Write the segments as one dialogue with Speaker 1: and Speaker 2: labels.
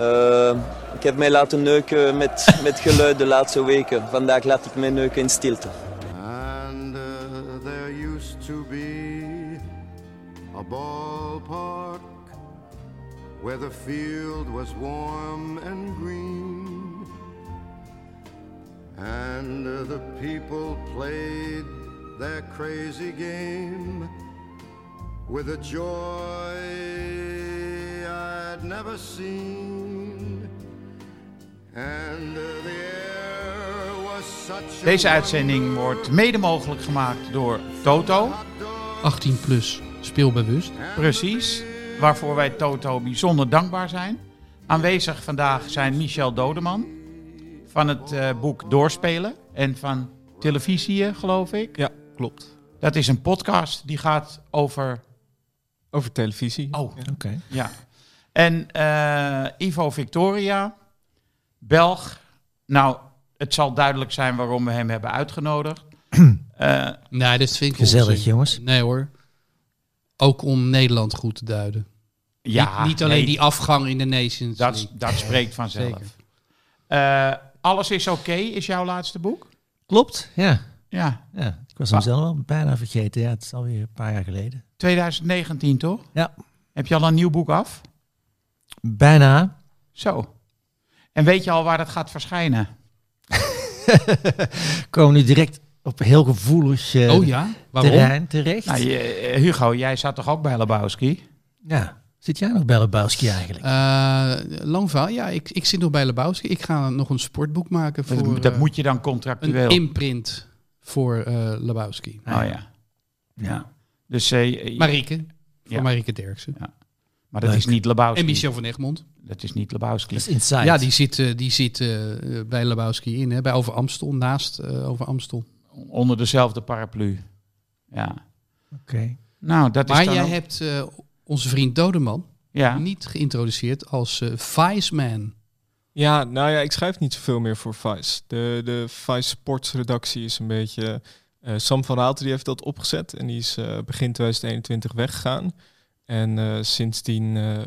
Speaker 1: Uh, ik heb mij laten neuken met, met geluid de laatste weken. Vandaag laat ik mij neuken in stilte.
Speaker 2: And uh, there used to be a ballpark where the field was warm and green. And uh, the people played their crazy game with a joy I'd never seen. And uh, the air was such a
Speaker 3: Deze uitzending wordt mede mogelijk gemaakt door Toto.
Speaker 4: 18 plus speelbewust.
Speaker 3: Precies. Waarvoor wij Toto bijzonder dankbaar zijn. Aanwezig vandaag zijn Michel Dodeman. Van het eh, boek Doorspelen. En van televisie, geloof ik.
Speaker 5: Ja, klopt.
Speaker 3: Dat is een podcast die gaat over.
Speaker 5: Over televisie.
Speaker 3: Oh,
Speaker 5: Ja.
Speaker 3: ja. En eh, Ivo Victoria, Belg. Nou, het zal duidelijk zijn waarom we hem hebben uitgenodigd. Eh,
Speaker 4: Nee, dat vind ik
Speaker 6: Gezellig,
Speaker 4: onzin.
Speaker 6: jongens.
Speaker 4: Nee hoor. Ook om Nederland goed te duiden.
Speaker 3: ja,
Speaker 4: niet, niet alleen
Speaker 3: nee,
Speaker 4: die afgang in de Nations
Speaker 3: Dat,
Speaker 4: League.
Speaker 3: dat spreekt vanzelf.
Speaker 4: Zeker.
Speaker 3: Eh, Alles is oké is jouw laatste boek?
Speaker 6: Klopt, ja.
Speaker 3: Ja,
Speaker 6: ja. Ik was hem zelf al bijna vergeten. Ja, het is alweer een paar jaar geleden.
Speaker 3: 2019 toch?
Speaker 6: Ja.
Speaker 3: Heb je al een nieuw boek af?
Speaker 6: Bijna.
Speaker 3: Zo. En weet je al waar dat gaat verschijnen?
Speaker 6: Komen nu direct op heel gevoelig eh,
Speaker 4: Oh ja? Waarom?
Speaker 6: terrein terecht.
Speaker 3: Nou, je, eh, Hugo, jij zat toch ook bij Lebowski?
Speaker 6: Ja. Zit jij nog bij Lebowski eigenlijk?
Speaker 4: Eh, lang verhaal. Ja, ik, ik zit nog bij Lebowski. Ik ga nog een sportboek maken voor...
Speaker 3: dat dat moet je dan
Speaker 4: een
Speaker 3: contractueel.
Speaker 4: imprint voor eh Lebowski.
Speaker 3: Oh ja. Ja. Dus, eh,
Speaker 4: Marieke. Voor
Speaker 3: Ja.
Speaker 4: Marieke Derksen.
Speaker 3: maar dat
Speaker 6: Leuk.
Speaker 3: is niet Lebowski.
Speaker 4: En Michel van Egmond.
Speaker 3: Dat is niet Lebowski.
Speaker 6: Dat is Inside.
Speaker 4: Ja, die zit, eh, die zit eh, bij Lebowski in. Hè, bij Over Amstel. Naast eh, Over Amstel.
Speaker 3: Onder dezelfde paraplu. Ja.
Speaker 6: Oké.
Speaker 3: Nou, dat
Speaker 4: Maar
Speaker 3: is dan
Speaker 4: jij
Speaker 3: ook-
Speaker 4: hebt eh, onze vriend Dodeman
Speaker 3: Ja.
Speaker 4: niet geïntroduceerd als eh Vice Man.
Speaker 5: Ja, nou ja, ik schrijf niet zoveel meer voor Vice. De, de Vice Sports redactie is een beetje... eh, Sam van Raalte die heeft dat opgezet en die is eh, begin 2021 weggegaan. En eh, sindsdien eh,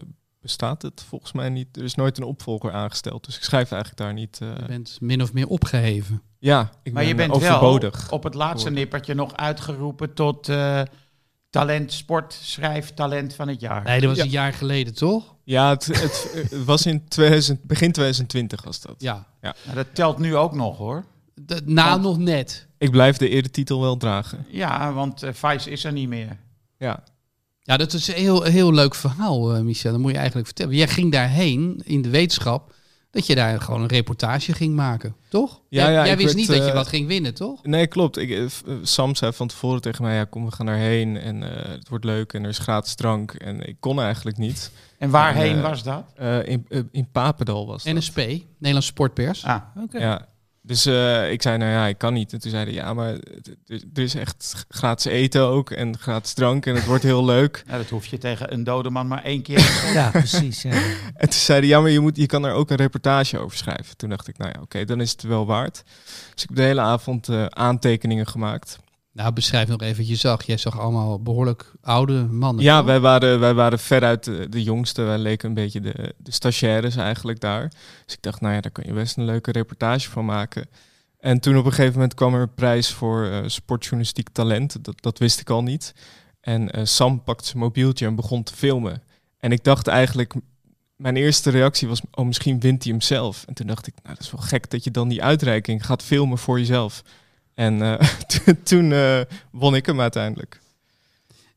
Speaker 5: bestaat het volgens mij niet. Er is nooit een opvolger aangesteld, dus ik schrijf eigenlijk daar niet... eh,
Speaker 4: Je bent min of meer opgeheven.
Speaker 5: ja, ik
Speaker 3: Maar
Speaker 5: ben
Speaker 3: je bent
Speaker 5: overbodig.
Speaker 3: wel op het laatste
Speaker 5: geworden.
Speaker 3: nippertje nog uitgeroepen tot eh, talent, sport, schrijftalent van het jaar.
Speaker 4: Nee, dat was
Speaker 5: Ja.
Speaker 4: een jaar geleden, toch?
Speaker 5: Ja, het, het, het was in 2000, begin 2020 was dat.
Speaker 4: Ja.
Speaker 3: Nou, dat telt nu ook nog hoor.
Speaker 4: De, nou,
Speaker 3: Want-
Speaker 4: nog net.
Speaker 5: Ik blijf de eretitel wel dragen.
Speaker 3: Ja, want eh Vice is er niet meer.
Speaker 5: Ja.
Speaker 4: Ja, dat is een heel, heel leuk verhaal, eh, Michel. Dat moet je eigenlijk vertellen. Jij ging daarheen in de wetenschap dat je daar gewoon een reportage ging maken, toch?
Speaker 5: Ja,
Speaker 4: jij
Speaker 5: ja,
Speaker 4: jij
Speaker 5: ik
Speaker 4: wist
Speaker 5: werd,
Speaker 4: niet dat je
Speaker 5: eh,
Speaker 4: wat ging winnen, toch?
Speaker 5: Nee, klopt. Ik, eh, eh, Sam zei van tevoren tegen mij, ja, kom, we gaan daarheen en eh, het wordt leuk en er is gratis drank. En ik kon eigenlijk niet.
Speaker 3: En waarheen
Speaker 5: En,
Speaker 3: was dat?
Speaker 5: Eh, in, in Papendal was dat.
Speaker 4: NSP, Nederlandse Sportpers.
Speaker 3: Ah,
Speaker 6: Oké.
Speaker 5: Ja. Dus eh, ik zei, nou ja, ik kan niet. En toen zeiden ja, maar er is echt gratis eten ook en gratis drank en het wordt heel leuk.
Speaker 3: nou, dat hoef je tegen een dode man maar één keer te zeggen.
Speaker 6: Ja, precies. Ja.
Speaker 5: En toen zeiden ja, maar je, moet, je kan er ook een reportage over schrijven. Toen dacht ik, nou ja, oké, dan is het wel waard. Dus ik heb de hele avond eh, aantekeningen gemaakt.
Speaker 4: Nou, beschrijf nog even wat je zag. Jij zag allemaal behoorlijk oude mannen.
Speaker 5: Ja,
Speaker 4: toch?
Speaker 5: wij waren, wij waren veruit de, de jongste. Wij leken een beetje de, de stagiaires eigenlijk daar. Dus ik dacht, nou ja, daar kan je best een leuke reportage van maken. En toen op een gegeven moment kwam er een prijs voor eh, sportjournalistiek talent. Dat, dat wist ik al niet. En eh, Sam pakte zijn mobieltje en begon te filmen. En ik dacht eigenlijk mijn eerste reactie was, oh misschien wint hij hem zelf. En toen dacht ik, nou dat is wel gek dat je dan die uitreiking gaat filmen voor jezelf. En eh, toen eh, won ik hem uiteindelijk.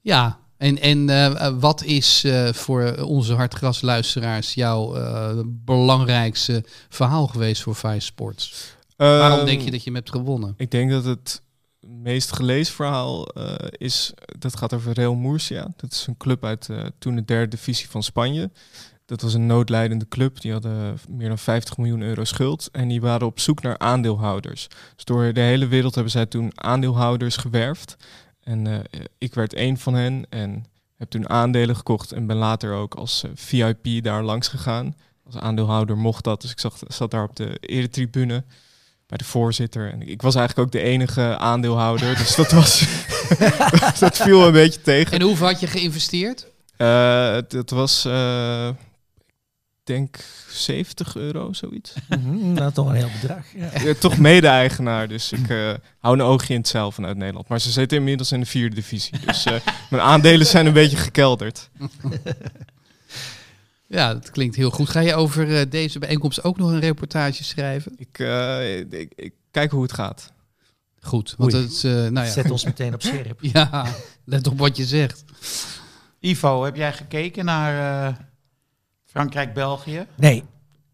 Speaker 4: Ja, en, en eh, wat is voor onze hartgrasluisteraars jouw belangrijkste verhaal geweest voor Vice Sports? Waarom
Speaker 5: Ehm,
Speaker 4: denk je dat je hem hebt gewonnen?
Speaker 5: Ik denk dat het meest gelezen verhaal is, dat gaat over Real Murcia. Dat is een club uit toen de derde divisie van Spanje. Dat was een noodlijdende club. Die hadden meer dan 50 miljoen euro schuld. En die waren op zoek naar aandeelhouders. Dus door de hele wereld hebben zij toen aandeelhouders gewerfd. En eh, ik werd één van hen en heb toen aandelen gekocht. En ben later ook als eh, VIP daar langs gegaan. Als aandeelhouder mocht dat. Dus ik zat, zat daar op de eretribune bij de voorzitter. En ik, was eigenlijk ook de enige aandeelhouder. dus dat was. dat viel een beetje tegen.
Speaker 4: En hoeveel had je geïnvesteerd?
Speaker 5: Eh, het, het was, denk 70 euro, zoiets.
Speaker 6: Mhm, nou, toch een heel bedrag. Ja.
Speaker 5: Ja, toch mede-eigenaar, dus ik eh, hou een oogje in het zeil vanuit Nederland. Maar ze zitten inmiddels in de vierde divisie, dus eh, mijn aandelen zijn een beetje gekelderd.
Speaker 4: Ja, dat klinkt heel goed. Ga je over eh, deze bijeenkomst ook nog een reportage schrijven?
Speaker 5: Ik, eh, ik, ik kijk hoe het gaat.
Speaker 4: Goed, want
Speaker 6: Oei.
Speaker 4: het is, eh, nou ja.
Speaker 6: Zet ons meteen op scherp.
Speaker 4: Ja, let op wat je zegt.
Speaker 3: Ivo, heb jij gekeken naar eh, Frankrijk-België?
Speaker 6: Nee,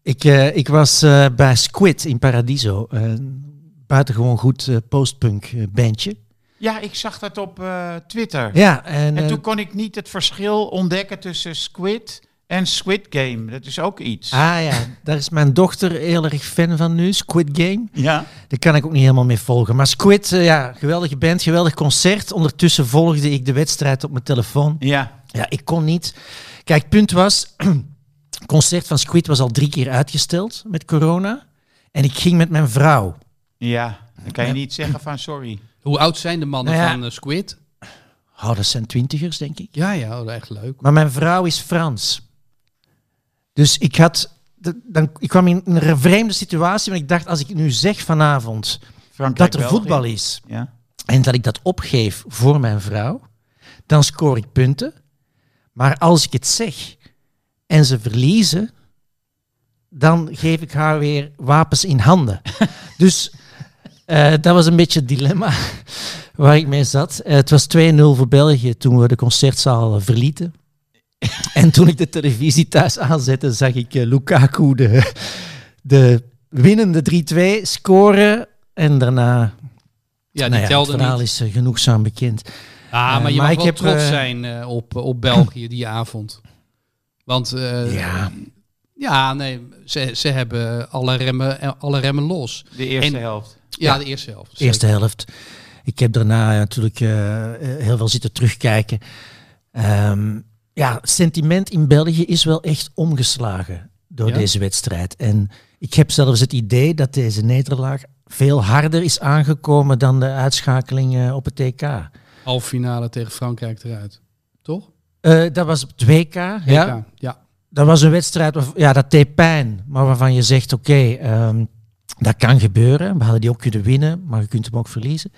Speaker 6: ik, eh, ik was eh, bij Squid in Paradiso. Een buitengewoon goed eh, postpunk eh, bandje.
Speaker 3: Ja, ik zag dat op eh, Twitter.
Speaker 6: Ja, en,
Speaker 3: En
Speaker 6: eh,
Speaker 3: toen kon ik niet het verschil ontdekken tussen Squid en Squid Game. Dat is ook iets.
Speaker 6: ah ja, daar is mijn dochter heel erg fan van nu, Squid Game.
Speaker 3: Ja.
Speaker 6: Daar kan ik ook niet helemaal mee volgen. Maar Squid, eh, ja, geweldige band, geweldig concert. Ondertussen volgde ik de wedstrijd op mijn telefoon.
Speaker 3: Ja.
Speaker 6: Ja, ik kon niet. Kijk, punt was, het concert van Squid was al drie keer uitgesteld met corona. En ik ging met mijn vrouw.
Speaker 3: Ja. Dan kan je niet zeggen van sorry.
Speaker 4: Hoe oud zijn de mannen
Speaker 6: Nou ja.
Speaker 4: van eh, Squid?
Speaker 6: Oh, dat zijn twintigers, denk ik.
Speaker 4: Ja, ja, oh, echt leuk.
Speaker 6: Maar mijn vrouw is Frans. Dus ik had... de- Dan, ik kwam in een vreemde situatie, want ik dacht, als ik nu zeg vanavond
Speaker 3: Frankrijk,
Speaker 6: dat er
Speaker 3: België.
Speaker 6: voetbal is
Speaker 3: Ja.
Speaker 6: en dat ik dat opgeef voor mijn vrouw, dan scoor ik punten. Maar als ik het zeg en ze verliezen, dan geef ik haar weer wapens in handen. dus eh, dat was een beetje het dilemma waar ik mee zat. Eh, het was 2-0 voor België toen we de concertzaal verlieten. en toen ik de televisie thuis aanzette, zag ik eh, Lukaku de, de winnende 3-2 scoren. En daarna
Speaker 4: Ja, die
Speaker 6: nou ja, het verhaal
Speaker 4: niet.
Speaker 6: is genoegzaam bekend.
Speaker 4: Ah, maar je
Speaker 6: maar
Speaker 4: mag
Speaker 6: ik
Speaker 4: wel
Speaker 6: heb,
Speaker 4: trots zijn op, op België die avond. Want eh,
Speaker 6: Ja.
Speaker 4: ja, nee, ze, ze hebben alle remmen, eh, alle remmen los.
Speaker 3: De eerste
Speaker 4: En-
Speaker 3: helft.
Speaker 4: Ja,
Speaker 6: Ja.
Speaker 4: de eerste helft.
Speaker 6: Eerste helft. Ik heb daarna natuurlijk eh, heel veel zitten terugkijken. Ehm, ja, sentiment in België is wel echt omgeslagen door
Speaker 4: Ja?
Speaker 6: deze wedstrijd. En ik heb zelfs het idee dat deze nederlaag veel harder is aangekomen dan de uitschakeling op het TK.
Speaker 4: Halve finale tegen Frankrijk eruit. Toch?
Speaker 6: Eh, dat was op het WK. Ja,
Speaker 4: Ja. ja.
Speaker 6: dat was een wedstrijd, waar, ja, dat deed pijn. Maar waarvan je zegt, oké, ehm, dat kan gebeuren. We hadden die ook kunnen winnen, maar je kunt hem ook verliezen.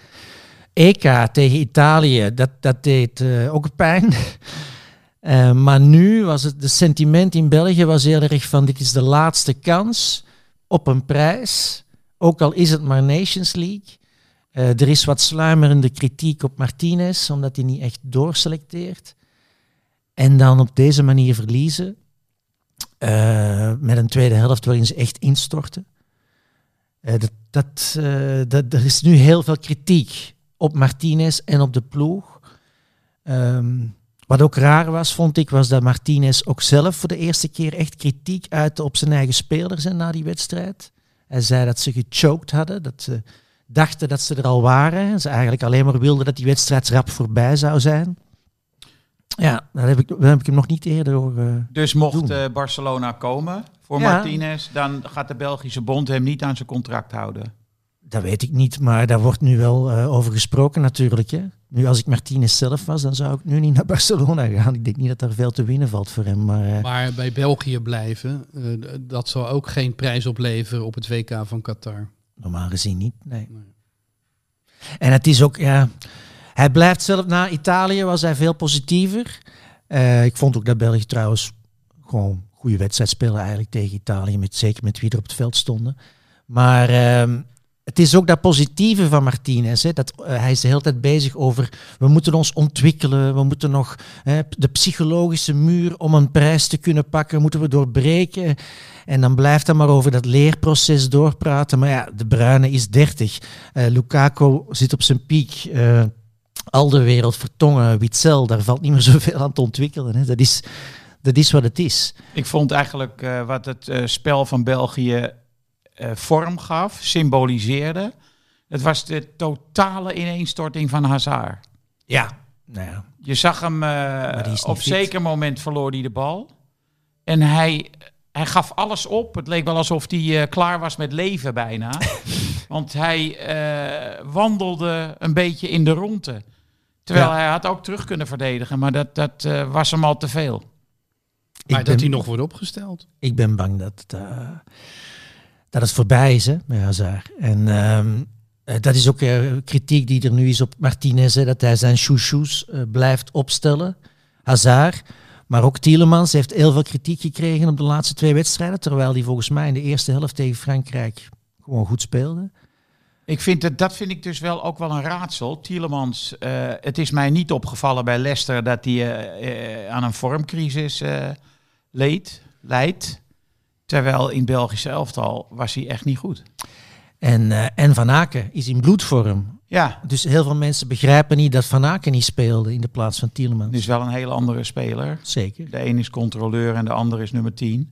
Speaker 6: EK tegen Italië, dat, dat deed eh, ook pijn. Eh, maar nu was het, de sentiment in België was heel erg van, dit is de laatste kans op een prijs. Ook al is het maar Nations League. Eh, er is wat sluimerende kritiek op Martinez, omdat hij niet echt doorselecteert. En dan op deze manier verliezen. eh, met een tweede helft waarin ze echt instorten. Eh, dat, dat, eh, dat, er is nu heel veel kritiek op Martinez en op de ploeg. Ehm, wat ook raar was, vond ik, was dat Martinez ook zelf voor de eerste keer echt kritiek uitte op zijn eigen spelers na die wedstrijd. Hij zei dat ze gechoked hadden, dat ze dachten dat ze er al waren. En ze eigenlijk alleen maar wilden dat die wedstrijd rap voorbij zou zijn. Ja, daar heb ik, daar heb ik hem nog niet eerder horen.
Speaker 3: Dus mocht
Speaker 6: Doen.
Speaker 3: eh, Barcelona komen voor
Speaker 6: Ja.
Speaker 3: Martinez, dan gaat de Belgische bond hem niet aan zijn contract houden.
Speaker 6: Dat weet ik niet, maar daar wordt nu wel eh, over gesproken natuurlijk. Hè. Nu, als ik Martinez zelf was, dan zou ik nu niet naar Barcelona gaan. Ik denk niet dat daar veel te winnen valt voor hem. Maar, eh,
Speaker 4: Maar bij België blijven, eh, dat zal ook geen prijs opleveren op het WK van Qatar.
Speaker 6: normaal gezien niet, nee. En het is ook, ja... Hij blijft zelf na Italië, was hij veel positiever. Eh, ik vond ook dat België trouwens gewoon goed goede wedstrijd spelen eigenlijk tegen Italië, met, zeker met wie er op het veld stonden. Maar ehm, het is ook dat positieve van Martinez. Hè, dat, eh, hij is de hele tijd bezig over, we moeten ons ontwikkelen, we moeten nog de psychologische muur om een prijs te kunnen pakken, moeten we doorbreken. En dan blijft hij maar over dat leerproces doorpraten. Maar ja, de Bruine is 30. Eh, Lukaku zit op zijn piek. Al de wereld, Vertongen, Witzel, daar valt niet meer zoveel aan te ontwikkelen. Hè. Dat, is, dat is wat het is.
Speaker 3: Ik vond eigenlijk eh, wat het eh, spel van België eh, vorm gaf, symboliseerde. Het was de totale ineenstorting van Hazard.
Speaker 6: Ja, nou ja.
Speaker 3: Je zag hem op
Speaker 6: fit.
Speaker 3: zeker moment verloor hij de bal. En hij, hij gaf alles op. Het leek wel alsof hij klaar was met leven bijna. Want hij wandelde een beetje in de ronde. Terwijl
Speaker 6: Ja.
Speaker 3: hij had ook terug kunnen verdedigen. Maar dat, dat eh, was hem al te veel.
Speaker 4: Maar dat hij nog wordt opgesteld.
Speaker 6: ik ben bang dat het, eh, dat het voorbij is hè, met Hazard. En ehm, eh, dat is ook eh, kritiek die er nu is op Martinez, hè, dat hij zijn chouchous blijft opstellen. Hazard, maar ook Tielemans heeft heel veel kritiek gekregen op de laatste twee wedstrijden, terwijl hij volgens mij in de eerste helft tegen Frankrijk gewoon goed speelde.
Speaker 3: Ik vind het, dat vind ik dus wel ook wel een raadsel. Tielemans, eh, het is mij niet opgevallen bij Leicester dat hij eh, eh, aan een vormcrisis leed, leidt. Terwijl in Belgische elftal was hij echt niet goed.
Speaker 6: En, en Van Aken is in bloedvorm.
Speaker 3: Ja,
Speaker 6: Dus heel veel mensen begrijpen niet dat Van Aken niet speelde in de plaats van Tielemans.
Speaker 3: het is wel een hele andere speler.
Speaker 6: Zeker.
Speaker 3: De een is controleur en de ander is nummer 10.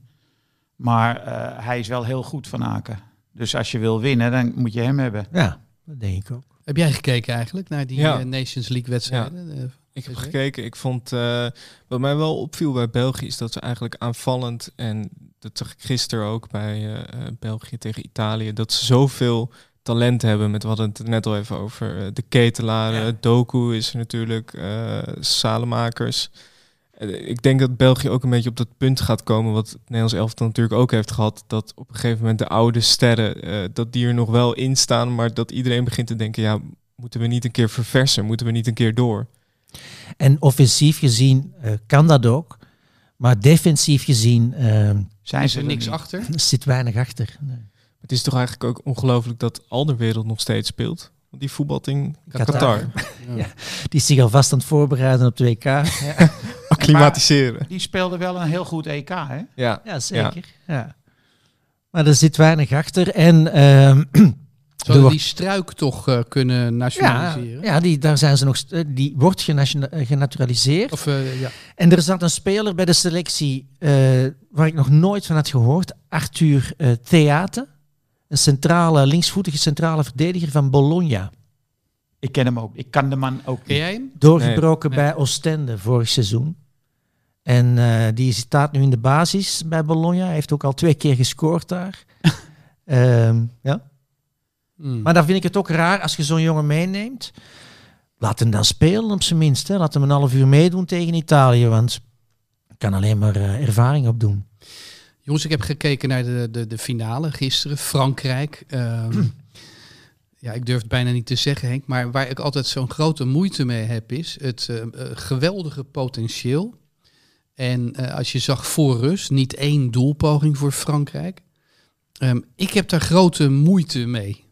Speaker 3: Maar hij is wel heel goed van Aken. Dus als je wil winnen, dan moet je hem hebben.
Speaker 6: Ja, dat denk ik ook.
Speaker 4: Heb jij gekeken eigenlijk naar die
Speaker 5: Ja.
Speaker 4: eh, Nations League wedstrijden? Eh,
Speaker 5: Ik heb gekeken. Ik vond, eh, wat mij wel opviel bij België, is dat ze eigenlijk aanvallend, en dat zag ik gisteren ook bij eh, eh, België tegen Italië, dat ze zoveel talent hebben. Met we hadden het net al even over eh, de ketelaren. Doku is er natuurlijk, eh Salemakers. Eh, Ik denk dat België ook een beetje op dat punt gaat komen, wat het Nederlands elftal natuurlijk ook heeft gehad, dat op een gegeven moment de oude sterren, eh, dat die er nog wel in staan, maar dat iedereen begint te denken, ja, moeten we niet een keer verversen? Moeten we niet een keer door?
Speaker 6: En offensief gezien eh, kan dat ook. Maar defensief gezien
Speaker 3: Zijn ze
Speaker 4: er
Speaker 3: er
Speaker 4: niks
Speaker 3: niet.
Speaker 4: achter?
Speaker 6: zit weinig achter. Nee.
Speaker 5: Het is toch eigenlijk ook ongelooflijk dat Alderwereld nog steeds speelt. Want die voetbalt in
Speaker 6: Qatar.
Speaker 5: Qatar.
Speaker 6: Ja. Die is zich alvast aan het voorbereiden op de WK. Ja,
Speaker 5: Acclimatiseren.
Speaker 3: Die speelde wel een heel goed EK, hè?
Speaker 5: Ja.
Speaker 6: ja zeker. Ja. Maar er zit weinig achter. En ehm,
Speaker 4: Zouden
Speaker 6: Door-
Speaker 4: die struik toch eh, kunnen
Speaker 6: ja,
Speaker 4: nationaliseren?
Speaker 6: ja die, daar zijn ze nog, eh, die wordt eh, genaturaliseerd.
Speaker 4: Of, eh, ja.
Speaker 6: En er zat een speler bij de selectie eh, waar ik nog nooit van had gehoord. Arthur eh Theate. Een centrale, linksvoetige centrale verdediger van Bologna.
Speaker 3: Ik ken hem ook. Ik kan de man ook
Speaker 4: Ken jij hem?
Speaker 6: Doorgebroken
Speaker 4: Nee, nee.
Speaker 6: bij Oostende vorig seizoen. En eh, die staat nu in de basis bij Bologna. Hij heeft ook al twee keer gescoord daar. Ehm, ja.
Speaker 4: Hmm.
Speaker 6: Maar dan vind ik het ook raar als je zo'n jongen meeneemt. Laat hem dan spelen op zijn minst. Hè. Laat hem een half uur meedoen tegen Italië. Want ik kan alleen maar eh, ervaring opdoen.
Speaker 4: Jongens, ik heb gekeken naar de, de, de finale gisteren. Frankrijk. Ehm, ja, ik durf het bijna niet te zeggen, Henk. Maar waar ik altijd zo'n grote moeite mee heb, is het eh, geweldige potentieel. En eh, als je zag voor rust, niet één doelpoging voor Frankrijk. Ehm, ik heb daar grote moeite mee.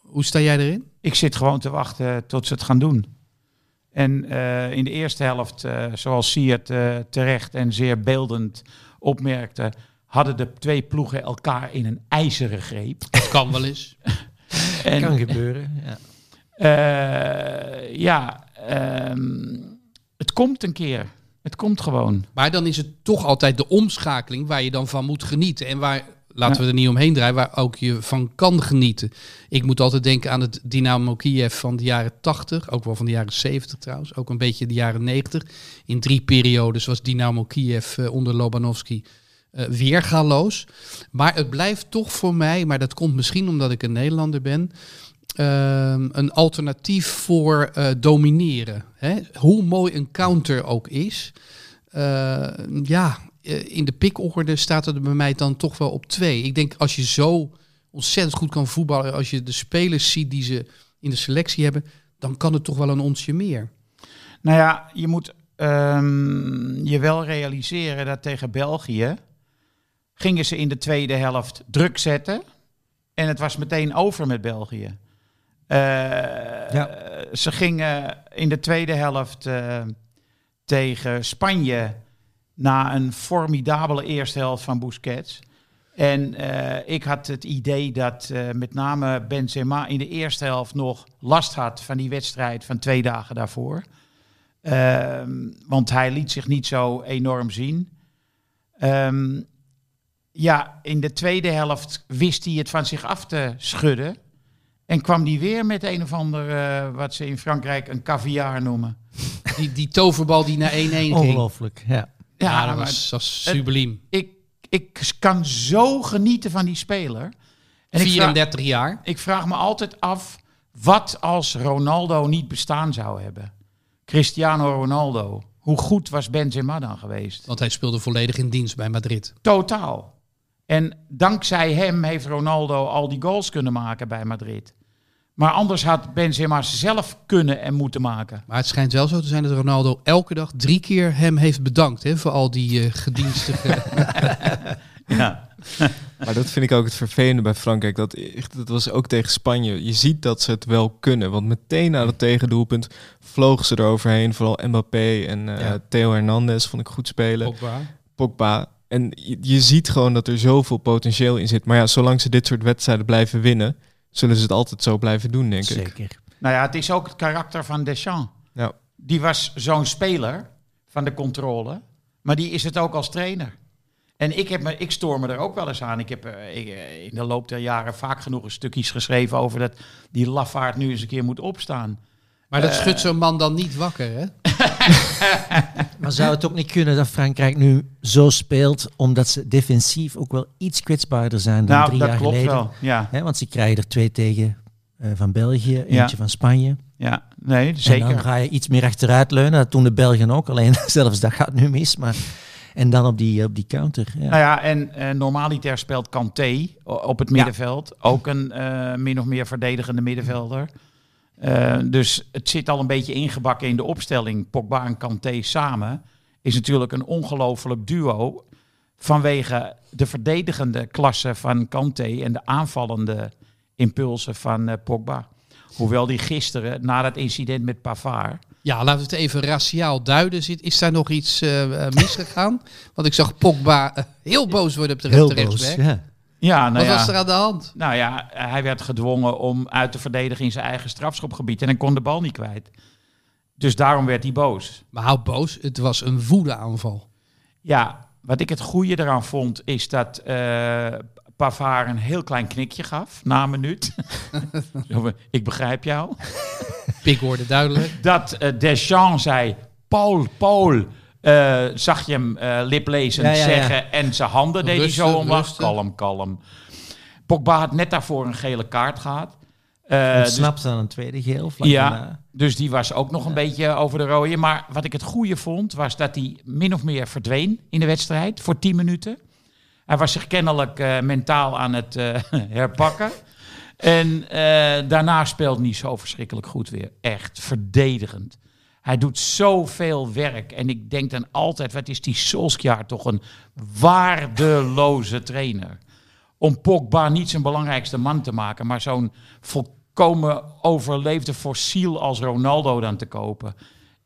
Speaker 4: Hoe sta jij erin?
Speaker 3: Ik zit gewoon te wachten tot ze het gaan doen. En eh, in de eerste helft, eh, zoals Siert eh, terecht en zeer beeldend opmerkte, hadden de twee ploegen elkaar in een ijzeren greep.
Speaker 4: Dat kan wel eens.
Speaker 3: En,
Speaker 6: kan gebeuren. Ja.
Speaker 3: eh, ja, ehm, het komt een keer. Het komt gewoon.
Speaker 4: Maar dan is het toch altijd de omschakeling waar je dan van moet genieten. En waar, laten we er niet omheen draaien, waar ook je van kan genieten. Ik moet altijd denken aan het Dynamo Kiev van de jaren 80. Ook wel van de jaren 70 trouwens. Ook een beetje de jaren 90. In drie periodes was Dynamo Kiev eh, onder Lobanovsky eh, weergaloos. Maar het blijft toch voor mij, maar dat komt misschien omdat ik een Nederlander ben... ehm, een alternatief voor eh, domineren. Hè? Hoe mooi een counter ook is... Eh, ja, eh, in de pikorde staat het bij mij dan toch wel op twee. Ik denk als je zo ontzettend goed kan voetballen, als je de spelers ziet die ze in de selectie hebben, dan kan het toch wel een onsje meer.
Speaker 3: Nou ja, je moet ehm, je wel realiseren dat tegen België gingen ze in de tweede helft druk zetten. En het was meteen over met België. Eh, Ze gingen in de tweede helft eh, tegen Spanje na een formidabele eerste helft van Busquets. En eh, ik had het idee dat met name Benzema in de eerste helft nog last had van die wedstrijd van twee dagen daarvoor. Ehm, want hij liet zich niet zo enorm zien. Ehm, ja, in de tweede helft wist hij het van zich af te schudden. En kwam hij weer met een of ander, eh, wat ze in Frankrijk een caviar noemen.
Speaker 4: Die, die toverbal die naar 1-1 ging.
Speaker 6: Ongelooflijk, ja.
Speaker 4: Ja, dat
Speaker 3: maar
Speaker 4: was, was subliem.
Speaker 3: ik, ik kan zo genieten van die speler. En ik vraag,
Speaker 4: 34 jaar.
Speaker 3: ik vraag me altijd af, wat als Ronaldo niet bestaan zou hebben? Cristiano Ronaldo. Hoe goed was Benzema dan geweest?
Speaker 4: Want hij speelde volledig in dienst bij Madrid.
Speaker 3: Totaal. En dankzij hem heeft Ronaldo al die goals kunnen maken bij Madrid. Maar anders had Benzema zelf kunnen en moeten maken.
Speaker 4: Maar het schijnt wel zo te zijn dat Ronaldo elke dag drie keer hem heeft bedankt hè, voor al die eh, gedienstige.
Speaker 3: Ja.
Speaker 5: Maar dat vind ik ook het vervelende bij Frankrijk. Dat, dat was ook tegen Spanje. Je ziet dat ze het wel kunnen. Want meteen na het tegendoelpunt vlogen ze eroverheen. Vooral Mbappé en eh,
Speaker 6: Ja.
Speaker 5: Theo Hernandez vond ik goed spelen.
Speaker 4: Pogba.
Speaker 5: Pogba. En je, je ziet gewoon dat er zoveel potentieel in zit. Maar ja, zolang ze dit soort wedstrijden blijven winnen, zullen ze het altijd zo blijven doen, denk ik.
Speaker 6: Zeker.
Speaker 3: Nou ja, het is ook het karakter van Deschamps.
Speaker 5: Ja.
Speaker 3: Die was zo'n speler van de controle, maar die is het ook als trainer. En ik, heb me, ik stoor me er ook wel eens aan. Ik heb eh, ik, eh, in de loop der jaren vaak genoeg een stukjes geschreven over dat die lafaard nu eens een keer moet opstaan.
Speaker 4: Maar dat
Speaker 3: Eh.
Speaker 4: schudt zo'n man dan niet wakker, hè?
Speaker 6: Maar zou het ook niet kunnen dat Frankrijk nu zo speelt, omdat ze defensief ook wel iets kwetsbaarder zijn dan
Speaker 3: nou,
Speaker 6: drie
Speaker 3: dat
Speaker 6: jaar
Speaker 3: klopt
Speaker 6: geleden?
Speaker 3: wel. Ja,
Speaker 6: Hè, want ze krijgen er twee tegen eh, van België, eentje
Speaker 3: Ja.
Speaker 6: van Spanje.
Speaker 3: ja, nee,
Speaker 6: En dan
Speaker 3: zeker.
Speaker 6: ga je iets meer achteruit leunen. Dat doen de Belgen ook, alleen zelfs dat gaat nu mis. Maar, en dan op die, op die counter. Ja.
Speaker 3: Nou ja, en eh, normaliter speelt Kanté op het middenveld. Ook een eh, min of meer verdedigende middenvelder. Eh, dus het zit al een beetje ingebakken in de opstelling. Pogba en Kanté samen is natuurlijk een ongelooflijk duo. Vanwege de verdedigende klasse van Kanté en de aanvallende impulsen van eh, Pogba. Hoewel die gisteren, na dat incident met Pavard...
Speaker 4: Ja, laten we het even raciaal duiden. Zit, is daar nog iets eh, misgegaan? Want ik zag Pogba heel boos worden op de, rechtsback.
Speaker 6: Ja.
Speaker 3: Ja, nou
Speaker 4: Wat
Speaker 3: ja.
Speaker 4: was er aan de hand?
Speaker 3: Nou ja, hij werd gedwongen om uit te verdedigen in zijn eigen strafschopgebied en hij kon de bal niet kwijt. Dus daarom werd hij boos.
Speaker 4: Maar hou boos, het was een woedeaanval.
Speaker 3: Ja, wat ik het goede eraan vond, is dat eh Pavard een heel klein knikje gaf na een minuut. Ik begrijp jou.
Speaker 4: Pik hoorde duidelijk.
Speaker 3: Dat eh, Deschamps zei, Paul, Paul, eh, zag je hem eh liplezend
Speaker 6: Ja, ja, ja.
Speaker 3: zeggen en zijn handen deed hij zo omlaag. Kalm, kalm. Pogba had net daarvoor een gele kaart gehad. Eh, dus-
Speaker 6: Ontsnapt aan een tweede geel. Vlak
Speaker 3: Ja.
Speaker 6: daarna.
Speaker 3: Dus die was ook nog een beetje over de rode. Maar wat ik het goede vond, was dat hij min of meer verdween in de wedstrijd voor 10 minuten. Hij was zich kennelijk mentaal aan het herpakken. En daarna speelde hij zo verschrikkelijk goed weer. Echt verdedigend. Hij doet zoveel werk. En ik denk dan altijd, wat is die Solskjaer toch een waardeloze trainer. Om Pogba niet zijn belangrijkste man te maken, maar zo'n volkomen overleefde fossiel als Ronaldo dan te kopen.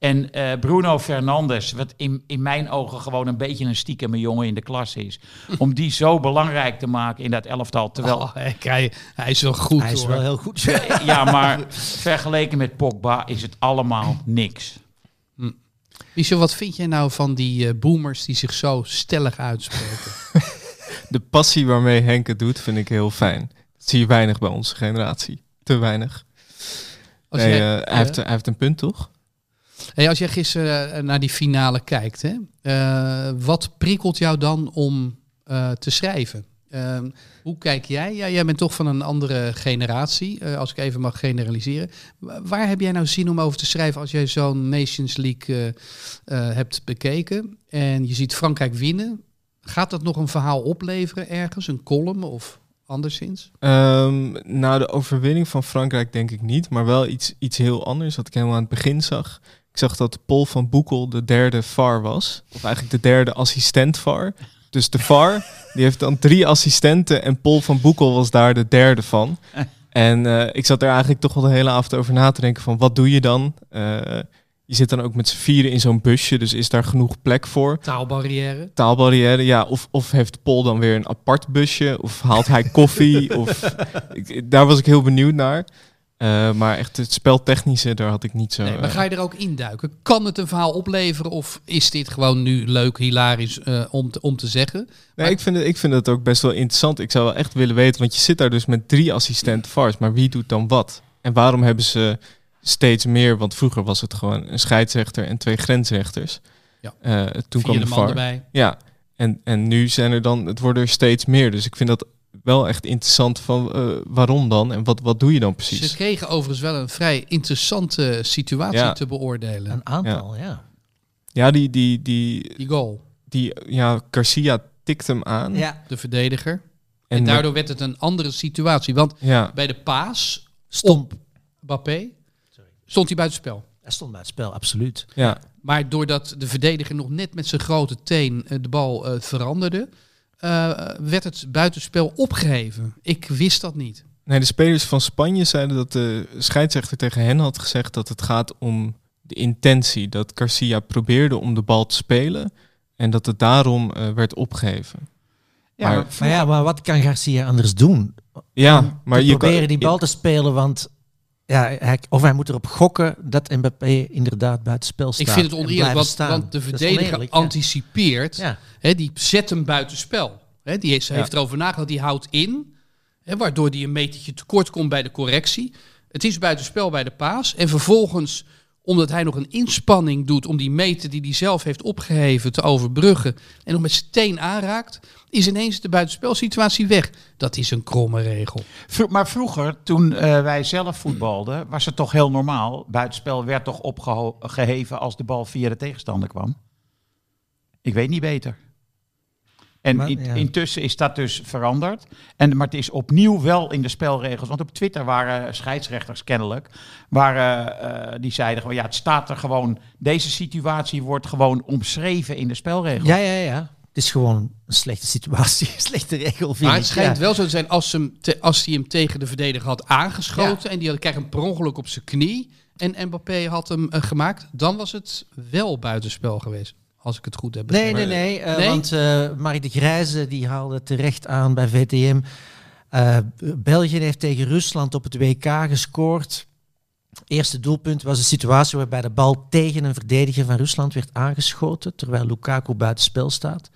Speaker 3: En eh, Bruno Fernandes, wat in, in mijn ogen gewoon een beetje een stiekeme jongen in de klas is. Om die zo belangrijk te maken in dat elftal. Terwijl,
Speaker 4: Oh, hij, hij is wel goed
Speaker 6: Hij is
Speaker 4: hoor.
Speaker 6: wel heel goed.
Speaker 3: ja, maar vergeleken met Pogba is het allemaal niks.
Speaker 4: Michel, wat vind jij nou van die eh, boomers die zich zo stellig uitspreken?
Speaker 5: De passie waarmee Henk het doet, vind ik heel fijn. Dat zie je weinig bij onze generatie. Te weinig.
Speaker 4: Als
Speaker 5: nee,
Speaker 4: jij-
Speaker 5: eh, hij, heeft, hij heeft een punt, toch?
Speaker 4: Als jij gisteren eh, naar die finale kijkt, hè, eh, wat prikkelt jou dan om eh, te schrijven? Ehm, hoe kijk jij? Ja, jij bent toch van een andere generatie, als ik even mag generaliseren. Wa- Waar heb jij nou zin om over te schrijven als jij zo'n Nations League hebt bekeken en je ziet Frankrijk winnen? Gaat dat nog een verhaal opleveren ergens, een column of anderszins?
Speaker 5: Ehm nou, de overwinning van Frankrijk denk ik niet, maar wel iets, iets heel anders wat ik helemaal aan het begin zag. Ik zag dat Paul van Boekel de derde VAR was, of eigenlijk de derde assistent VAR. Dus de VAR, die heeft dan drie assistenten en Paul van Boekel was daar de derde van. En eh, ik zat er eigenlijk toch wel de hele avond over na te denken van wat doe je dan? Eh, je zit dan ook met z'n vieren in zo'n busje, dus is daar genoeg plek voor?
Speaker 4: Taalbarrière.
Speaker 5: Taalbarrière, ja. Of, of heeft Paul dan weer een apart busje? Of haalt hij koffie? of, ik, daar was ik heel benieuwd naar. Eh, maar echt het speltechnische, daar had ik niet zo...
Speaker 4: Nee, maar
Speaker 5: eh,
Speaker 4: ga je er ook induiken? Kan het een verhaal opleveren of is dit gewoon nu leuk, hilarisch eh, om, te, om te zeggen?
Speaker 5: Nee, ik vind, het, ik vind het ook best wel interessant. Ik zou wel echt willen weten, want je zit daar dus met drie assistenten VARs, maar wie doet dan wat? En waarom hebben ze steeds meer, want vroeger was het gewoon een scheidsrechter en twee grensrechters.
Speaker 4: Ja.
Speaker 5: Toen kwam de
Speaker 4: man
Speaker 5: VAR.
Speaker 4: erbij.
Speaker 5: Ja, en, en nu zijn er dan, het worden er steeds meer. Dus ik vind dat wel echt interessant van eh, waarom dan en wat, wat doe je dan precies?
Speaker 4: Ze kregen overigens wel een vrij interessante situatie
Speaker 5: Ja.
Speaker 4: te beoordelen.
Speaker 6: Een aantal, ja.
Speaker 5: Ja, die, die, die,
Speaker 4: Die goal,
Speaker 5: die, ja, Garcia tikt hem aan.
Speaker 6: Ja,
Speaker 4: de verdediger. En, daardoor werd het een andere situatie. Want
Speaker 5: Ja,
Speaker 4: bij de paas
Speaker 6: stond,
Speaker 4: Mbappé stond hij buitenspel.
Speaker 6: hij stond bij het spel, absoluut.
Speaker 5: ja.
Speaker 4: Maar doordat de verdediger nog net met zijn grote teen eh, de bal eh, veranderde, werd het buitenspel opgeheven. Ik wist dat niet.
Speaker 5: Nee, de spelers van Spanje zeiden dat de scheidsrechter tegen hen had gezegd dat het gaat om de intentie. Dat Garcia probeerde om de bal te spelen en dat het daarom eh, werd opgegeven.
Speaker 3: Ja,
Speaker 5: Maar-
Speaker 3: maar
Speaker 6: Maar ja, maar wat kan Garcia anders doen?
Speaker 5: Ja, maar
Speaker 6: te
Speaker 5: je
Speaker 6: proberen
Speaker 5: kan,
Speaker 6: die bal te spelen, want ja, hij, of hij moet erop gokken dat Mbappé inderdaad buitenspel staat.
Speaker 4: Ik vind het oneerlijk, want, de verdediger anticipeert.
Speaker 6: Ja.
Speaker 4: Hè, die zet hem buitenspel. Hè, die heeft,
Speaker 5: Ja.
Speaker 4: heeft erover nagedacht, die houdt in. Hè, waardoor hij een metertje tekort komt bij de correctie. Het is buitenspel bij de paas. En vervolgens, omdat hij nog een inspanning doet om die meter die hij zelf heeft opgeheven te overbruggen. En nog met zijn teen aanraakt, is ineens de buitenspelsituatie weg. Dat is een kromme regel.
Speaker 3: Maar vroeger, toen eh, wij zelf voetbalden, was het toch heel normaal. Buitenspel werd toch opgeheven als de bal via de tegenstander kwam. Ik weet niet beter. En
Speaker 6: Maar,
Speaker 3: in-
Speaker 6: ja.
Speaker 3: intussen is dat dus veranderd. En, maar het is opnieuw wel in de spelregels. Want op Twitter waren scheidsrechters kennelijk. Waren, eh, die zeiden gewoon, ja, het staat er gewoon. Deze situatie wordt gewoon omschreven in de spelregels.
Speaker 6: Ja, ja, ja. Het is gewoon een slechte situatie, een slechte regel. Vind
Speaker 4: Maar
Speaker 6: ik,
Speaker 4: het schijnt
Speaker 6: ja.
Speaker 4: wel zo te zijn als, hem te- als hij hem tegen de verdediger had aangeschoten en die had, kreeg hem per ongeluk op zijn knie en Mbappé had hem eh, gemaakt, dan was het wel buitenspel geweest. Als ik het goed heb
Speaker 6: Nee, nee, nee. eh,
Speaker 4: Nee?
Speaker 6: Want eh Mark de Grijze die haalde terecht aan bij VTM. Eh, België heeft tegen Rusland op het WK gescoord. Eerste doelpunt was een situatie waarbij de bal tegen een verdediger van Rusland werd aangeschoten, terwijl Lukaku buitenspel staat.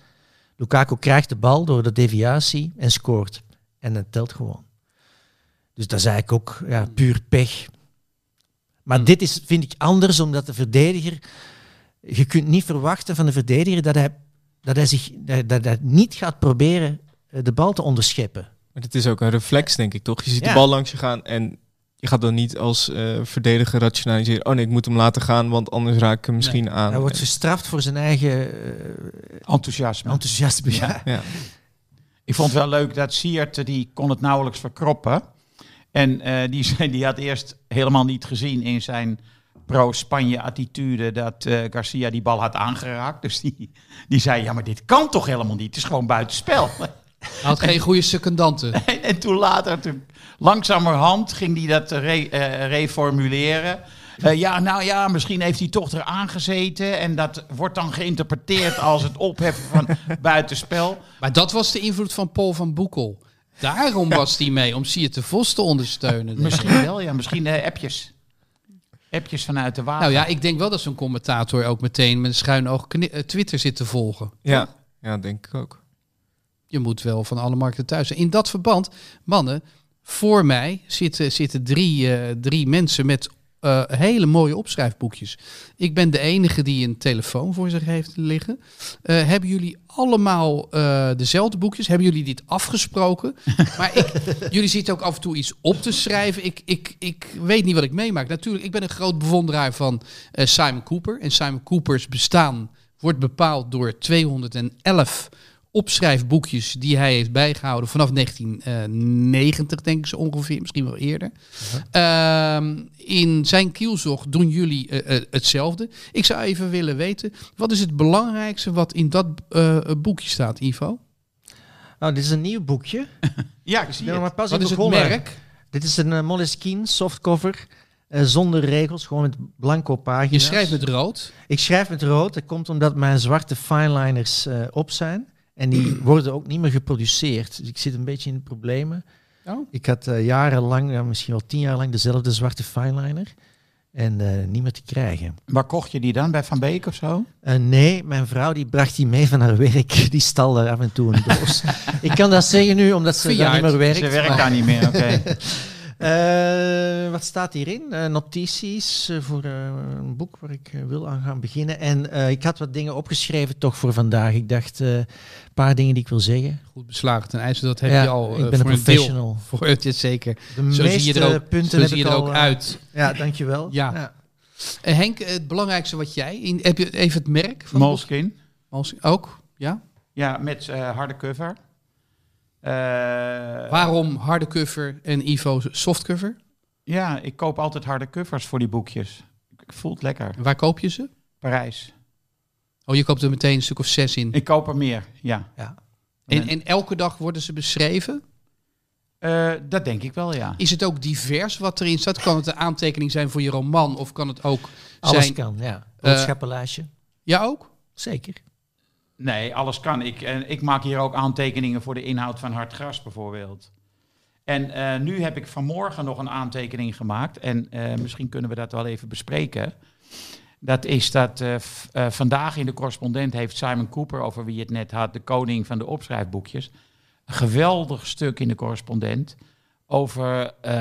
Speaker 6: Lukaku krijgt de bal door de deviatie en scoort. En dat telt gewoon. Dus dat is eigenlijk ook ja, puur pech. Maar dit is, vind ik, anders, omdat de verdediger... Je kunt niet verwachten van de verdediger dat hij, dat hij, zich, dat, hij niet gaat proberen eh, de bal te onderscheppen.
Speaker 5: Maar het is ook een reflex, denk ik, toch? Je ziet
Speaker 6: Ja.
Speaker 5: de bal langs je gaan en je gaat dan niet als eh, verdediger rationaliseren. Oh nee, ik moet hem laten gaan, want anders raak ik hem misschien aan.
Speaker 6: Hij wordt gestraft voor zijn eigen eh,
Speaker 3: Enthousiasme.
Speaker 6: enthousiasme. Ja.
Speaker 5: ja.
Speaker 3: Ik vond het wel leuk dat Siert, die kon het nauwelijks verkroppen. En eh, die, die had eerst helemaal niet gezien in zijn pro-Spanje-attitude dat eh, Garcia die bal had aangeraakt. Dus die, die zei, ja, maar dit kan toch helemaal niet? Het is gewoon buitenspel.
Speaker 4: Hij had geen goede secondanten.
Speaker 3: en, en toen later, toen, langzamerhand, ging hij dat re- eh, reformuleren. Eh, ja, nou ja, misschien heeft hij toch eraan gezeten. En dat wordt dan geïnterpreteerd als het opheffen van buitenspel.
Speaker 4: Maar dat was de invloed van Paul van Boekel. Daarom was hij mee, om Siert de Vos te ondersteunen.
Speaker 3: Misschien wel, ja. Misschien eh, appjes. Appjes vanuit de water.
Speaker 4: Nou ja, ik denk wel dat zo'n commentator ook meteen met een schuin oog eh, Twitter zit te volgen.
Speaker 5: Ja. ja, denk ik ook.
Speaker 4: Je moet wel van alle markten thuis zijn. In dat verband, mannen, voor mij zitten, zitten drie, eh, drie mensen met eh, hele mooie opschrijfboekjes. Ik ben de enige die een telefoon voor zich heeft liggen. Eh, hebben jullie allemaal eh, dezelfde boekjes? Hebben jullie dit afgesproken? maar ik, jullie zitten ook af en toe iets op te schrijven. Ik, ik, ik weet niet wat ik meemaak. Natuurlijk, ik ben een groot bewonderaar van Simon Cooper. En Simon Coopers bestaan wordt bepaald door 211 opschrijfboekjes die hij heeft bijgehouden vanaf 1990, denk ik zo ongeveer, misschien wel eerder. Ehm, in zijn kielzog doen jullie eh, eh, hetzelfde. Ik zou even willen weten, wat is het belangrijkste wat in dat eh, boekje staat, Ivo?
Speaker 6: Nou, dit is een nieuw boekje.
Speaker 3: Ja, ik zie
Speaker 6: Ja, maar pas
Speaker 4: Wat is het merk?
Speaker 6: Dit is een uh, Moleskine softcover. zonder regels, gewoon met blanco pagina's.
Speaker 4: Je schrijft met rood.
Speaker 6: Ik schrijf met rood. Dat komt omdat mijn zwarte fineliners eh, op zijn. En die worden ook niet meer geproduceerd. Dus ik zit een beetje in de problemen.
Speaker 4: Oh.
Speaker 6: Ik had eh, jarenlang, ja, misschien wel tien jaar lang, dezelfde zwarte fineliner. En eh, niet meer te krijgen.
Speaker 3: Waar kocht je die dan? Bij Van Beek of zo?
Speaker 6: Eh, nee, mijn vrouw die bracht die mee van haar werk. Die stal er af en toe een doos. ik kan dat zeggen nu, omdat ze daar niet meer werkt.
Speaker 3: Ze werkt
Speaker 6: maar-
Speaker 3: daar niet meer, oké.
Speaker 6: Eh, wat staat hierin? Eh, notities eh, voor eh, een boek waar ik wil aan gaan beginnen. En eh, ik had wat dingen opgeschreven toch voor vandaag. Ik dacht eh, een paar dingen die ik wil zeggen.
Speaker 4: Goed beslagen ten ijzer, dat heb
Speaker 6: Ja,
Speaker 4: je al
Speaker 6: ik ben
Speaker 4: voor
Speaker 6: een
Speaker 4: een deel.
Speaker 6: professional.
Speaker 4: Voor het is zeker.
Speaker 6: De
Speaker 4: Zo
Speaker 6: meeste
Speaker 4: zie je er ook,
Speaker 6: punten
Speaker 4: zo
Speaker 6: heb
Speaker 4: zie je
Speaker 6: ik
Speaker 4: er
Speaker 6: al,
Speaker 4: ook uit.
Speaker 6: Ja, dankjewel.
Speaker 4: Ja. Eh, Henk, het belangrijkste wat jij... In, heb je even het merk van
Speaker 3: Moleskine.
Speaker 4: Moleskine. Ook? Ja?
Speaker 3: Ja, met eh, harde cover. Eh,
Speaker 4: Waarom harde cover en Ivo softcover?
Speaker 3: Ja, ik koop altijd harde covers voor die boekjes. Ik, voel het lekker.
Speaker 4: Waar koop je ze?
Speaker 3: Parijs.
Speaker 4: Oh, je koopt er meteen een stuk of zes in.
Speaker 3: Ik koop er meer, ja.
Speaker 4: En, en elke dag worden ze beschreven?
Speaker 3: Eh, dat denk ik wel, ja.
Speaker 4: Is het ook divers wat erin staat? Kan het een aantekening zijn voor je roman? Of kan het ook
Speaker 6: Alles
Speaker 4: zijn...
Speaker 6: kan, ja.
Speaker 4: Eh,
Speaker 6: Boodschappenlijstje.
Speaker 4: Ja, ook?
Speaker 6: Zeker.
Speaker 3: Nee, alles kan. Ik, en ik maak hier ook aantekeningen voor de inhoud van Hard Gras bijvoorbeeld. En eh, nu heb ik vanmorgen nog een aantekening gemaakt. En eh, misschien kunnen we dat wel even bespreken. Dat is dat eh, eh, vandaag in de correspondent heeft Simon Cooper, over wie het net had, de koning van de opschrijfboekjes. Een geweldig stuk in de correspondent over eh,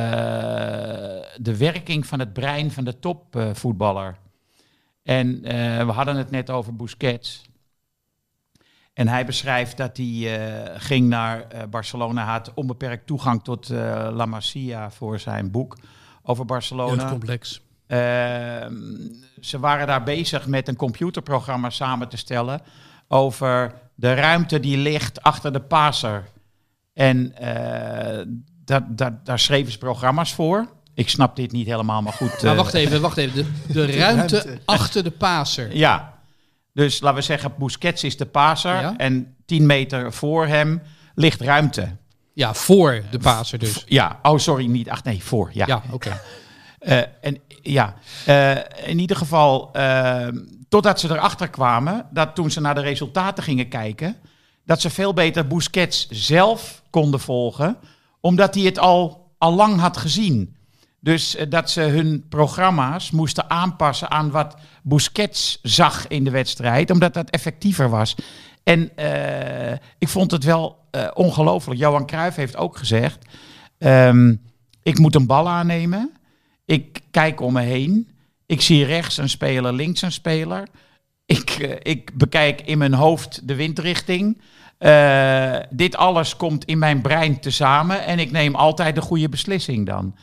Speaker 3: de werking van het brein van de topvoetballer. en eh, we hadden het net over Busquets. En hij beschrijft dat hij eh, ging naar eh, Barcelona, had onbeperkt toegang tot eh, La Masia voor zijn boek over Barcelona.
Speaker 4: Jeugdcomplex.
Speaker 3: Ehm, ze waren daar bezig met een computerprogramma samen te stellen over de ruimte die ligt achter de passer. En eh, dat, dat, daar schreven ze programma's voor. Ik snap dit niet helemaal, maar goed.
Speaker 4: Maar wacht even, wacht even. De, de ruimte achter de paser.
Speaker 3: ja, dus laten we zeggen, Busquets is de paser
Speaker 4: Ja.
Speaker 3: en 10 meter voor hem ligt ruimte.
Speaker 4: Ja, voor de paser dus.
Speaker 3: Ja, oh sorry, niet, ach nee, voor, ja.
Speaker 4: Ja, oké.
Speaker 3: Eh, en ja, eh, in ieder geval, eh, totdat ze erachter kwamen, dat toen ze naar de resultaten gingen kijken, dat ze veel beter Busquets zelf konden volgen, omdat hij het al, al lang had gezien. Dus eh, dat ze hun programma's moesten aanpassen aan wat Busquets zag in de wedstrijd, omdat dat effectiever was. En eh, ik vond het wel eh, ongelooflijk. Johan Cruijff heeft ook gezegd, ehm, ik moet een bal aannemen. Ik kijk om me heen. Ik zie rechts een speler, links een speler. Ik, ik bekijk in mijn hoofd de windrichting. Dit alles komt in mijn brein tezamen en ik neem altijd de goede beslissing dan.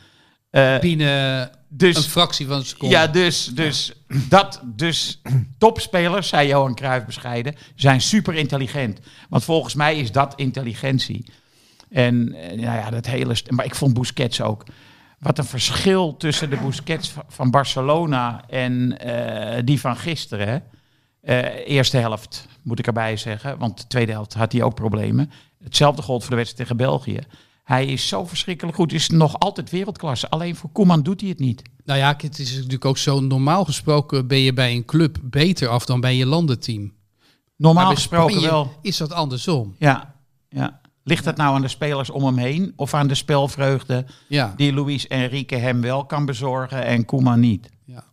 Speaker 3: Eh,
Speaker 4: Binnen
Speaker 3: dus,
Speaker 4: een fractie van een seconde.
Speaker 3: ja, dus, dus, dat, dus topspelers, zei Johan Cruijff bescheiden, zijn super intelligent. Want volgens mij is dat intelligentie. En eh, nou ja, dat hele... Maar ik vond Busquets ook... Wat een verschil tussen de Busquets va- van Barcelona en eh, die van gisteren. hè. Eh, eerste helft, moet ik erbij zeggen. Want de tweede helft had hij ook problemen. Hetzelfde gold voor de wedstrijd tegen België. Hij is zo verschrikkelijk goed. Is nog altijd wereldklasse. Alleen voor Koeman doet hij het niet.
Speaker 4: Nou ja, het is natuurlijk ook zo. Normaal gesproken ben je bij een club beter af dan bij je landenteam.
Speaker 3: Normaal gesproken wel.
Speaker 4: is dat andersom.
Speaker 3: Ja, ja. Ligt het nou aan de spelers om hem heen of aan de spelvreugde
Speaker 4: Ja.
Speaker 3: die Luis Enrique hem wel kan bezorgen en Koeman niet?
Speaker 4: ja.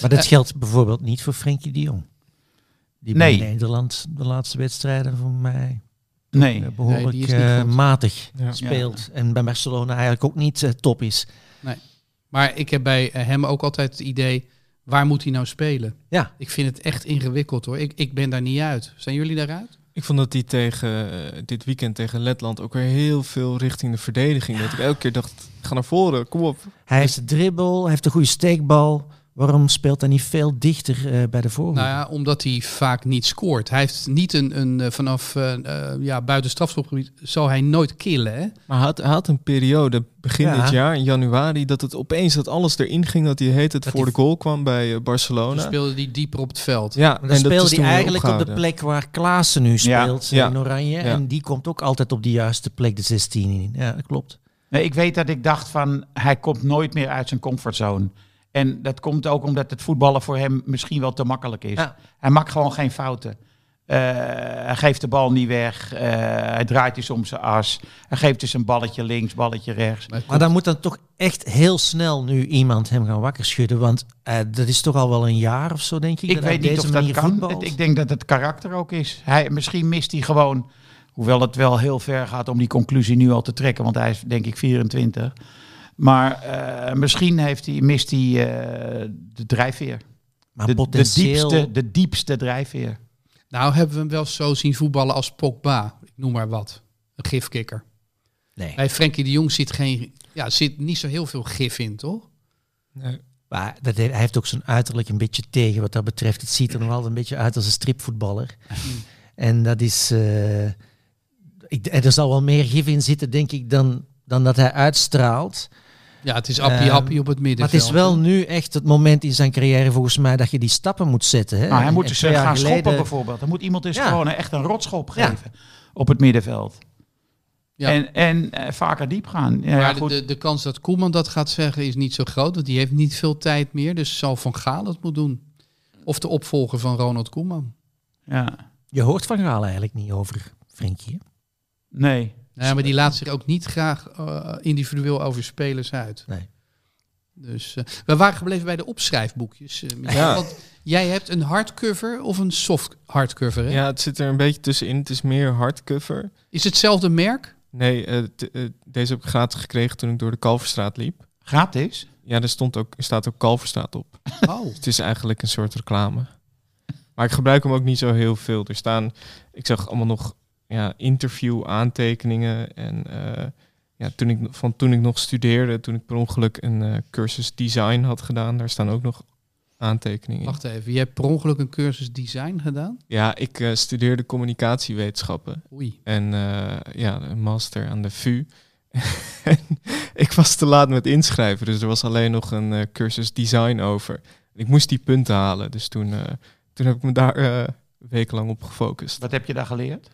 Speaker 6: Maar dat geldt bijvoorbeeld niet voor Frenkie de Jong. Die
Speaker 3: Nee.
Speaker 6: bij Nederland de laatste wedstrijden voor mij
Speaker 3: Nee.
Speaker 6: eh, behoorlijk
Speaker 4: Nee, die is niet
Speaker 6: eh, matig
Speaker 5: Ja.
Speaker 6: speelt. En bij Barcelona eigenlijk ook niet eh, top is.
Speaker 4: Maar ik heb bij hem ook altijd het idee, waar moet hij nou spelen?
Speaker 6: Ja.
Speaker 4: Ik vind het echt ingewikkeld hoor. Ik, ik ben daar niet uit. Zijn jullie daaruit?
Speaker 5: Ik vond dat hij tegen dit weekend tegen Letland ook weer heel veel richting de verdediging. Dat ik elke keer dacht, ga naar voren, kom op.
Speaker 6: Hij heeft de dribbel, hij heeft een goede steekbal. Waarom speelt hij niet veel dichter eh, bij de voorhoede?
Speaker 4: Nou ja, omdat hij vaak niet scoort. Hij heeft niet een, een eh, vanaf eh, eh, ja, buiten strafschopgebied zou hij nooit killen. Hè?
Speaker 5: Maar hij had, hij had een periode begin
Speaker 6: Ja.
Speaker 5: dit jaar, in januari, dat het opeens dat alles erin ging, dat hij heet het
Speaker 6: Dat
Speaker 5: voor de goal kwam bij Barcelona.
Speaker 4: speelde hij dieper op het veld.
Speaker 5: Ja,
Speaker 6: Maar dan
Speaker 5: en
Speaker 6: speelde hij eigenlijk op de plek waar Klaassen nu speelt
Speaker 5: Ja.
Speaker 6: in Oranje.
Speaker 5: Ja.
Speaker 6: En die komt ook altijd op de juiste plek, de 16 in. Ja, dat klopt.
Speaker 3: Nee, ik weet dat ik dacht van hij komt nooit meer uit zijn comfortzone. En dat komt ook omdat het voetballen voor hem misschien wel te makkelijk is.
Speaker 6: Ja.
Speaker 3: Hij maakt gewoon geen fouten. Eh, hij geeft de bal niet weg. Eh, hij draait eens om zijn as. Hij geeft dus een balletje links, balletje rechts.
Speaker 4: Maar,
Speaker 6: Maar dan moet dan toch echt heel snel nu iemand hem gaan wakker schudden. Want eh, dat is toch al wel een jaar of zo, denk ik.
Speaker 3: Ik
Speaker 6: dat hij
Speaker 3: weet niet
Speaker 6: deze
Speaker 3: of dat
Speaker 6: manier
Speaker 3: kan.
Speaker 6: voetbalt.
Speaker 3: Ik denk dat het karakter ook is. Hij, misschien mist hij gewoon, hoewel het wel heel ver gaat om die conclusie nu al te trekken, want hij is denk ik 24. Maar eh, misschien heeft hij, mist hij eh, de drijfveer.
Speaker 6: maar
Speaker 3: De, diepste, de diepste drijfveer.
Speaker 4: Nou hebben we hem wel zo zien voetballen als Pogba. Ik noem maar wat. Een gifkikker.
Speaker 6: Nee.
Speaker 4: Bij Frenkie de Jong zit, geen, ja, zit niet zo heel veel gif in, toch?
Speaker 5: Nee.
Speaker 6: Maar dat heeft, hij heeft ook zijn uiterlijk een beetje tegen wat dat betreft. Het ziet er nog altijd een beetje uit als een stripvoetballer. en dat is... eh, ik, er zal wel meer gif in zitten, denk ik, dan, dan dat hij uitstraalt.
Speaker 4: Ja, het is appie-appie
Speaker 6: Ehm,
Speaker 4: op het
Speaker 6: Maar
Speaker 4: middenveld.
Speaker 6: het is wel nu echt het moment in zijn carrière volgens mij dat je die stappen moet zetten. Hè?
Speaker 3: Nou, hij
Speaker 6: En-
Speaker 3: moet dus eh, gaan schoppen bijvoorbeeld. Dan moet iemand dus
Speaker 6: Ja.
Speaker 3: gewoon echt een rotschop
Speaker 6: Ja.
Speaker 3: geven op het middenveld.
Speaker 4: Ja.
Speaker 3: En, en eh, vaker diep gaan. Ja,
Speaker 4: maar
Speaker 3: goed.
Speaker 4: de, de kans dat Koeman dat gaat zeggen is niet zo groot, want die heeft niet veel tijd meer. Dus zal Van Gaal het moeten doen. Of de opvolger van Ronald Koeman.
Speaker 3: ja.
Speaker 6: Je hoort van Gaal eigenlijk niet over Frenkie. hè?
Speaker 3: Nee.
Speaker 4: Nou, maar die laat zich ook niet graag eh, individueel over spelers uit.
Speaker 6: Nee.
Speaker 4: Dus eh, we waren gebleven bij de opschrijfboekjes. eh.
Speaker 5: Ja.
Speaker 4: Want jij hebt een hardcover of een soft hardcover. Hè?
Speaker 5: Ja, het zit er een beetje tussenin. Het is meer hardcover.
Speaker 4: Is het hetzelfde merk?
Speaker 5: Nee, deze heb ik gratis gekregen toen ik door de Kalverstraat liep.
Speaker 3: Gratis?
Speaker 5: Ja, er, stond ook, er staat ook Kalverstraat op.
Speaker 4: Oh.
Speaker 5: Het is eigenlijk een soort reclame. Maar ik gebruik hem ook niet zo heel veel. Er staan, ik zag allemaal nog ja, interview aantekeningen. En eh, ja, toen ik, van toen ik nog studeerde, toen ik per ongeluk een eh, cursus design had gedaan, daar staan ook nog aantekeningen. in.
Speaker 4: Wacht even, je hebt per ongeluk een cursus design gedaan?
Speaker 5: Ja, ik eh, studeerde communicatiewetenschappen.
Speaker 4: Oei.
Speaker 5: En eh, ja, een master aan de VU. En ik was te laat met inschrijven, dus er was alleen nog een eh, cursus design over. Ik moest die punten halen, dus toen, eh, toen heb ik me daar eh wekenlang op gefocust.
Speaker 3: Wat heb je daar geleerd?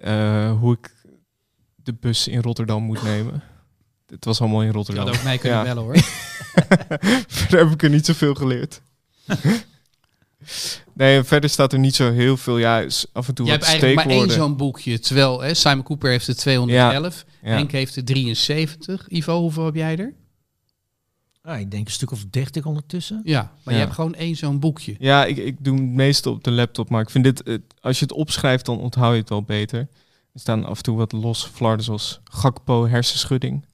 Speaker 5: Eh, hoe ik de bus in Rotterdam moet nemen. Het was allemaal in
Speaker 4: Je
Speaker 5: Rotterdam.
Speaker 4: had ook mij kunnen
Speaker 5: Ja.
Speaker 4: bellen hoor.
Speaker 5: verder heb ik er niet zoveel geleerd. nee, verder staat er niet zo heel veel. Ja, af en toe
Speaker 4: Je hebt eigenlijk maar één zo'n boekje. Terwijl hè, Simon Cooper heeft er 211.
Speaker 5: Ja.
Speaker 4: Henk heeft er 73. Ivo, hoeveel heb jij er?
Speaker 6: Ah, ik denk een stuk of dertig ondertussen.
Speaker 4: Ja, maar je hebt gewoon één zo'n boekje.
Speaker 5: Ja, ik, ik doe het meeste op de laptop, maar ik vind dit, als je het opschrijft, dan onthoud je het wel beter. Er staan af en toe wat los flarden zoals Gakpo hersenschudding.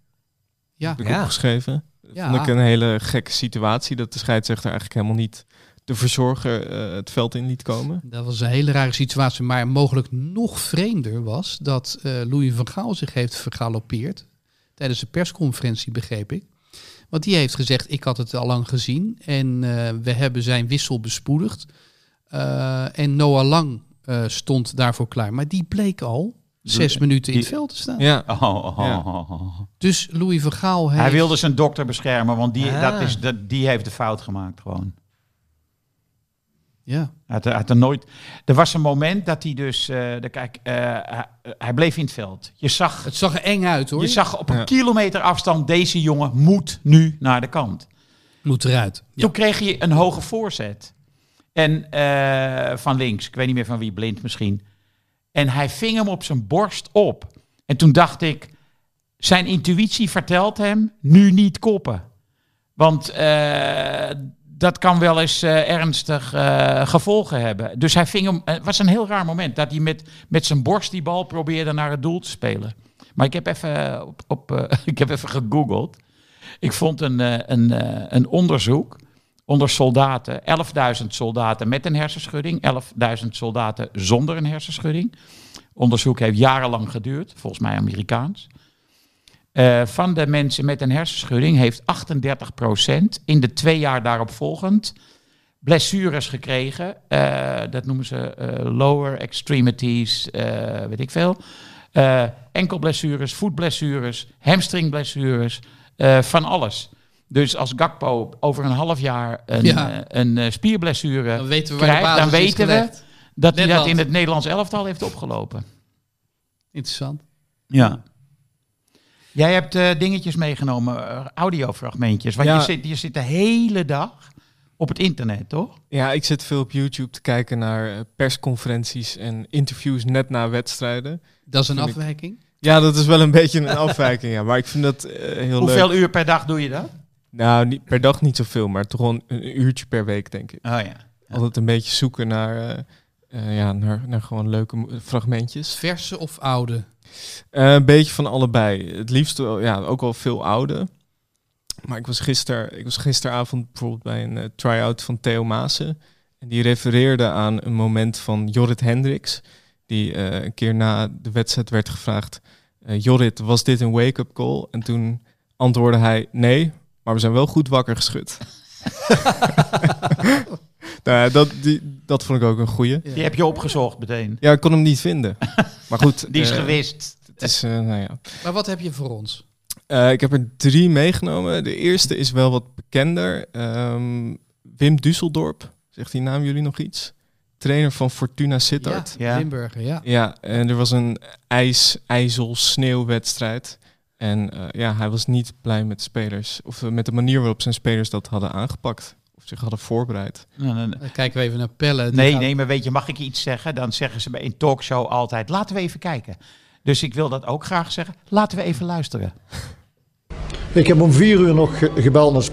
Speaker 4: Ja,
Speaker 5: Heb ik
Speaker 6: Ja.
Speaker 5: opgeschreven.
Speaker 4: Ja.
Speaker 5: Vond ik een hele gekke situatie dat de scheidsrechter eigenlijk helemaal niet de verzorger eh, het veld in liet komen.
Speaker 4: dat was een hele rare situatie. Maar mogelijk nog vreemder was dat eh, Louis van Gaal zich heeft vergalopeerd. Tijdens de persconferentie, begreep ik. Want die heeft gezegd, ik had het al lang gezien. En eh, we hebben zijn wissel bespoedigd. Eh, en Noah Lang eh, stond daarvoor klaar. Maar die bleek al zes minuten in het veld te staan.
Speaker 5: Ja,
Speaker 3: Oh, oh,
Speaker 5: Ja.
Speaker 3: oh.
Speaker 4: Dus Louis van Gaal heeft...
Speaker 3: Hij wilde zijn dokter beschermen, want die,
Speaker 6: Ah.
Speaker 3: dat is, dat, die heeft de fout gemaakt gewoon.
Speaker 4: Ja.
Speaker 3: Hij had, had er nooit. Er was een moment dat hij dus. eh, de, kijk, eh, hij, hij bleef in het veld. Je zag,
Speaker 4: Het zag er eng uit hoor.
Speaker 3: je zag op een
Speaker 5: Ja.
Speaker 3: kilometer afstand. Deze jongen moet nu naar de kant.
Speaker 4: Moet eruit. Ja.
Speaker 3: Toen kreeg je een hoge voorzet. En eh, van links, ik weet niet meer van wie, blind misschien. En hij ving hem op zijn borst op. En toen dacht ik, zijn intuïtie vertelt hem nu niet koppen. Want eh, dat kan wel eens eh, ernstig eh, gevolgen hebben. Dus hij ving hem. Het was een heel raar moment dat hij met, met zijn borst die bal probeerde naar het doel te spelen. Maar ik heb even, op, op, eh, ik heb even gegoogeld. Ik vond een, eh, een, eh, een onderzoek onder soldaten. 11.000 soldaten met een hersenschudding. 11.000 soldaten zonder een hersenschudding. Onderzoek heeft jarenlang geduurd. Volgens mij Amerikaans. Eh, van de mensen met een hersenschudding heeft 38% in de twee jaar daarop volgend blessures gekregen. Eh, dat noemen ze eh, lower extremities, eh, weet ik veel. Eh enkelblessures, voetblessures, hamstringblessures, eh, van alles. Dus als Gakpo over een half jaar een,
Speaker 4: Ja.
Speaker 3: een spierblessure
Speaker 4: Dan weten we waar de
Speaker 3: krijgt, dan weten we dat hij dat
Speaker 4: wat.
Speaker 3: in het Nederlands elftal heeft opgelopen.
Speaker 4: Interessant.
Speaker 3: Ja. Jij hebt eh, dingetjes meegenomen, eh, audiofragmentjes. Want
Speaker 5: Ja.
Speaker 3: je, zit, je zit de hele dag op het internet, toch?
Speaker 5: Ja, ik zit veel op YouTube te kijken naar eh, persconferenties en interviews net na wedstrijden.
Speaker 4: Dat is een
Speaker 5: Vind ik-
Speaker 4: afwijking.
Speaker 5: Ja, dat is wel een beetje een afwijking, ja. Maar ik vind dat eh, heel
Speaker 3: Hoeveel
Speaker 5: leuk.
Speaker 3: uur per dag doe je dat?
Speaker 5: Nou, niet, per dag niet zoveel, maar toch wel een, een uurtje per week, denk ik.
Speaker 3: Oh ja.
Speaker 5: Altijd een beetje zoeken naar, eh, ja, naar, naar gewoon leuke fragmentjes.
Speaker 4: Verse of oude?
Speaker 5: Eh, een beetje van allebei. Het liefst wel, ja, ook wel veel oude. Maar ik was, gister, ik was gisteravond bijvoorbeeld bij een eh, try-out van Theo Maassen. En die refereerde aan een moment van Jorrit Hendricks. Die een keer na de wedstrijd werd gevraagd... Jorrit, was dit een wake-up call? En toen antwoordde hij... Nee, maar we zijn wel goed wakker geschud. nou ja, dat, die, dat vond ik ook een goeie.
Speaker 3: Die heb je opgezocht meteen.
Speaker 5: Ja, ik kon hem niet vinden. Maar goed.
Speaker 3: Die is
Speaker 5: eh,
Speaker 3: gewist.
Speaker 5: Het is, eh, nou ja...
Speaker 4: Maar wat heb je voor ons?
Speaker 5: Eh, ik heb er drie meegenomen. De eerste is wel wat bekender. Ehm, Wim Dusseldorp. Zegt die naam jullie nog iets? Trainer van Fortuna Sittard.
Speaker 4: Ja,
Speaker 3: Ja.
Speaker 4: Limburger, ja.
Speaker 5: Ja, en er was een ijs, ijzel, sneeuwwedstrijd. En eh, ja, hij was niet blij met de spelers. Of met de manier waarop zijn spelers dat hadden aangepakt. Zich hadden voorbereid.
Speaker 3: Nou, dan-
Speaker 4: Dan kijken we even naar Pelle.
Speaker 3: Nee,
Speaker 4: gaat-
Speaker 3: nee, maar weet je, mag ik iets zeggen? Dan zeggen ze bij een talkshow altijd, laten we even kijken. Dus ik wil dat ook graag zeggen. Laten we even luisteren.
Speaker 7: Ik heb om vier uur nog ge- gebeld naar de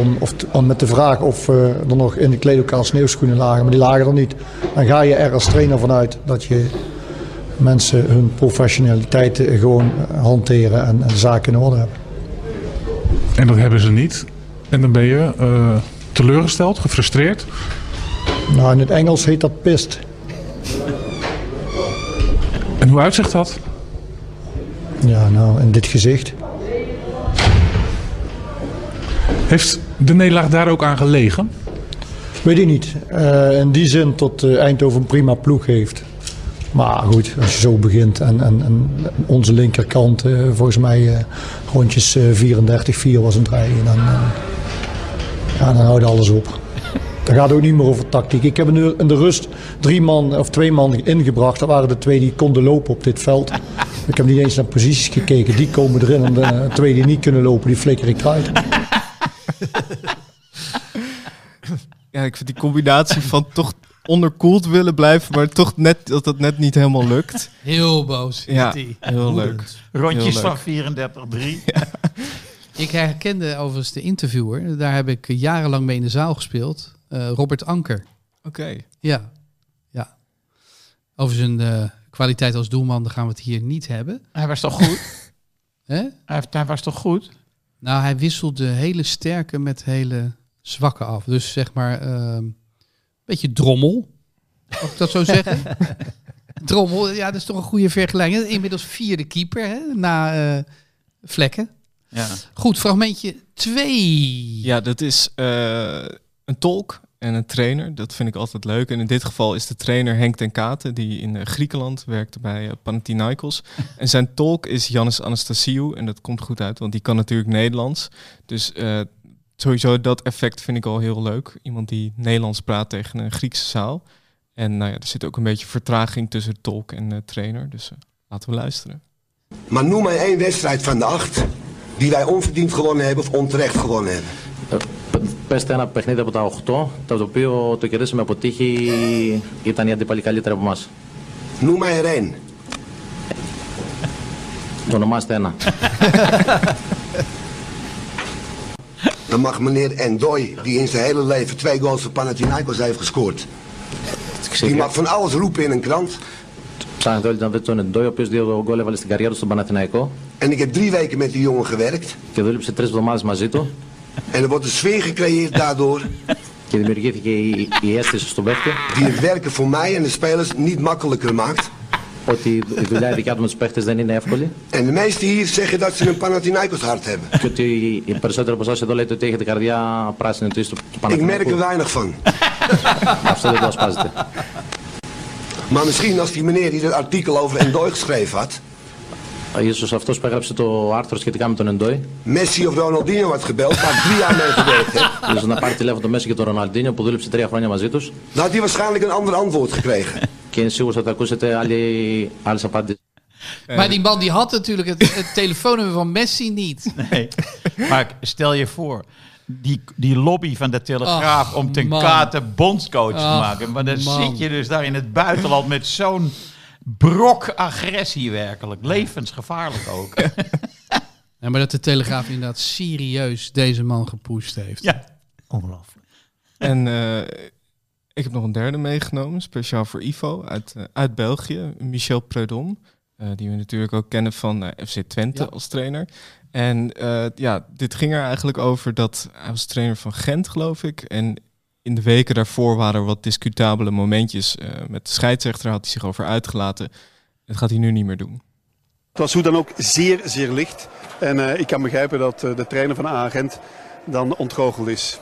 Speaker 7: om, of om met de vraag of eh, er nog in de kleedlokaal sneeuwschoenen lagen. Maar die lagen er niet. Dan ga je er als trainer vanuit dat je mensen hun professionaliteit eh, gewoon eh, hanteren en, en zaken in orde hebben.
Speaker 8: En dat hebben ze niet. En dan ben je eh, teleurgesteld, gefrustreerd.
Speaker 7: Nou, in het Engels heet dat pist.
Speaker 8: En hoe uitzicht dat?
Speaker 7: Ja, nou, in dit gezicht.
Speaker 8: Heeft de nederlaag daar ook aan gelegen?
Speaker 7: Weet ik niet. Eh, in die zin tot eh, Eindhoven een prima ploeg heeft. Maar goed, als je zo begint en, en, en onze linkerkant, eh, volgens mij rondjes eh, 34-4 was een draai. En dan, ja, dan houdt alles op. Dan gaat het ook niet meer over tactiek. Ik heb in de, in de rust drie man of twee man ingebracht. Dat waren de twee die konden lopen op dit veld. Ik heb niet eens naar posities gekeken. Die komen erin. En de twee die niet kunnen lopen, die flikker ik eruit.
Speaker 5: Ja, ik vind die combinatie van toch onderkoeld willen blijven, maar toch net dat dat net niet helemaal lukt.
Speaker 4: Heel boos. is
Speaker 5: Ja,
Speaker 4: die.
Speaker 5: heel leuk.
Speaker 3: Rondjes
Speaker 5: Heel leuk.
Speaker 3: van 34-3.
Speaker 4: Ik herkende overigens de interviewer. Daar heb ik jarenlang mee in de zaal gespeeld. Eh, Robert Anker.
Speaker 5: Oké.
Speaker 4: Ja. ja. Over zijn eh, kwaliteit als doelman daar gaan we het hier niet hebben.
Speaker 3: Hij was toch goed?
Speaker 4: Hè?
Speaker 3: Hij was toch goed?
Speaker 4: Nou, hij wisselde hele sterke met hele zwakke af. Dus zeg maar ehm, een beetje drommel. Mag ik dat zo zeggen? drommel, ja, dat is toch een goede vergelijking. Inmiddels vierde keeper hè, na eh, vlekken.
Speaker 3: Ja.
Speaker 4: Goed, fragmentje 2.
Speaker 5: Ja, dat is eh, een tolk en een trainer. Dat vind ik altijd leuk. En in dit geval is de trainer Henk ten Katen, die in eh, Griekenland werkte bij eh, Panathinaikos. en zijn tolk is Jannis Anastasiou. En dat komt goed uit, want die kan natuurlijk Nederlands. Dus eh, sowieso dat effect vind ik al heel leuk. Iemand die Nederlands praat tegen een Griekse zaal. En nou ja, er zit ook een beetje vertraging tussen tolk en eh, trainer. Dus laten we luisteren.
Speaker 9: Maar noem mij één wedstrijd van de acht die wij onverdiend gewonnen hebben of onterecht gewonnen hebben.
Speaker 10: Πέστε ένα παιχνίδι από τα 8, το οποίο το κερδίσαμε από τύχη, ήταν οι αντίπαλοι καλύτεροι από εμάς.
Speaker 9: Noem mij er één.
Speaker 10: Το ονομάστε ένα.
Speaker 9: Dan mag meneer Endoy, die in zijn hele leven twee goals voor Panathinaikos heeft gescoord. Die mag van alles roepen in een krant.
Speaker 10: Ψάχνετε όλοι να δείτε τον Εντόι, ο οποίος δύο γκολ έβαλε στην καριέρα του στον Παναθηναϊκό
Speaker 9: En ik heb drie weken met die jongen gewerkt.
Speaker 10: και δούλεψε τρεις εβδομάδες μαζί του
Speaker 9: En er wordt een sfeer gecreëerd daardoor
Speaker 10: και δημιουργήθηκε η, η αίσθηση στον παίχτη
Speaker 9: die het werken voor mij en de spelers niet makkelijker maakt.
Speaker 10: ότι η δουλειά η δικιά του με τους παίχτες δεν είναι εύκολη
Speaker 9: En de meesten hier zeggen dat ze een Panathinaikos hart hebben.
Speaker 10: και ότι οι περισσότεροι από εσάς εδώ λέτε ότι έχετε καρδιά πράσινη του του
Speaker 9: Ik merk er
Speaker 10: Παναθηναϊκού.
Speaker 9: weinig van.
Speaker 10: Αυτό δεν το ασπάζετε.
Speaker 9: Maar misschien als die meneer die dat artikel over Endoy geschreven had,
Speaker 10: Ίσως αυτός που έγραψε το άρθρο σχετικά με τον Εντόι,
Speaker 9: Messi of Ronaldinho had gebeld, waar ik drie jaar mee gewerkt heb,
Speaker 10: ίσως να πάρει τηλέφωνο το Μέση και τον Ροναλντίνιο που δούλεψε τρία χρόνια μαζί τους
Speaker 9: dan had hij waarschijnlijk een ander antwoord gekregen.
Speaker 10: και είναι σίγουρος ότι θα ακούσετε άλλη, άλλες απαντήσεις.
Speaker 4: Maar die man die had natuurlijk het, het telefoonnummer van Messi niet.
Speaker 3: Nee. Maar stel je voor, die, die lobby van de Telegraaf
Speaker 4: Ach,
Speaker 3: om ten
Speaker 4: man.
Speaker 3: kate bondscoach te maken. Maar dan
Speaker 4: man.
Speaker 3: zit je dus daar in het buitenland met zo'n brok agressie werkelijk. Levensgevaarlijk ook.
Speaker 4: Ja, maar dat de Telegraaf inderdaad serieus deze man gepusht heeft.
Speaker 3: Ja.
Speaker 6: Ongelooflijk.
Speaker 5: En eh, ik heb nog een derde meegenomen, speciaal voor Ivo uit, eh, uit België, Michel Preudom. eh, die we natuurlijk ook kennen van eh, FC Twente
Speaker 4: Ja.
Speaker 5: als trainer. En eh, ja, dit ging er eigenlijk over dat hij was trainer van Gent, geloof ik. En in de weken daarvoor waren er wat discutabele momentjes. eh, met de scheidsrechter had hij zich over uitgelaten. Dat gaat hij nu niet meer doen.
Speaker 11: Het was hoe dan ook zeer, zeer licht. En eh, ik kan begrijpen dat eh, de trainer van Agent dan ontgoocheld is.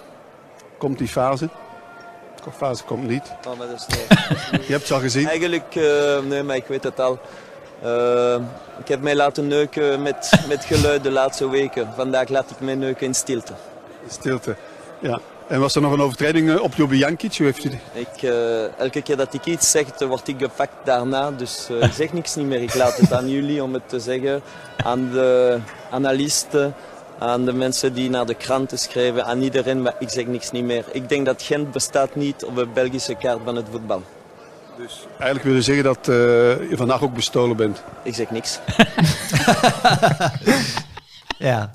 Speaker 11: Komt die fase? De fase komt niet.
Speaker 1: Oh, maar dat is niet-
Speaker 11: Je hebt het al gezien.
Speaker 1: Eigenlijk, eh, nee, maar ik weet het al. Eh, ik heb mij laten neuken met, met geluid de laatste weken. Vandaag laat ik mij neuken in stilte.
Speaker 11: Stilte. Ja. En was er nog een overtreding eh, op Jobi Jankic? Hoe heeft u die?
Speaker 1: Ik, eh, elke keer dat ik iets zeg, word ik gepakt daarna. Dus ik zeg niks niet meer. Ik laat het aan jullie om het te zeggen. Aan de analisten, aan de mensen die naar de kranten schrijven, aan iedereen. Maar ik zeg niks niet meer. Ik denk dat Gent bestaat niet op de Belgische kaart van het voetbal.
Speaker 11: Dus eigenlijk wil je zeggen dat eh, je vandaag ook bestolen bent.
Speaker 1: Ik zeg niks.
Speaker 6: Ja.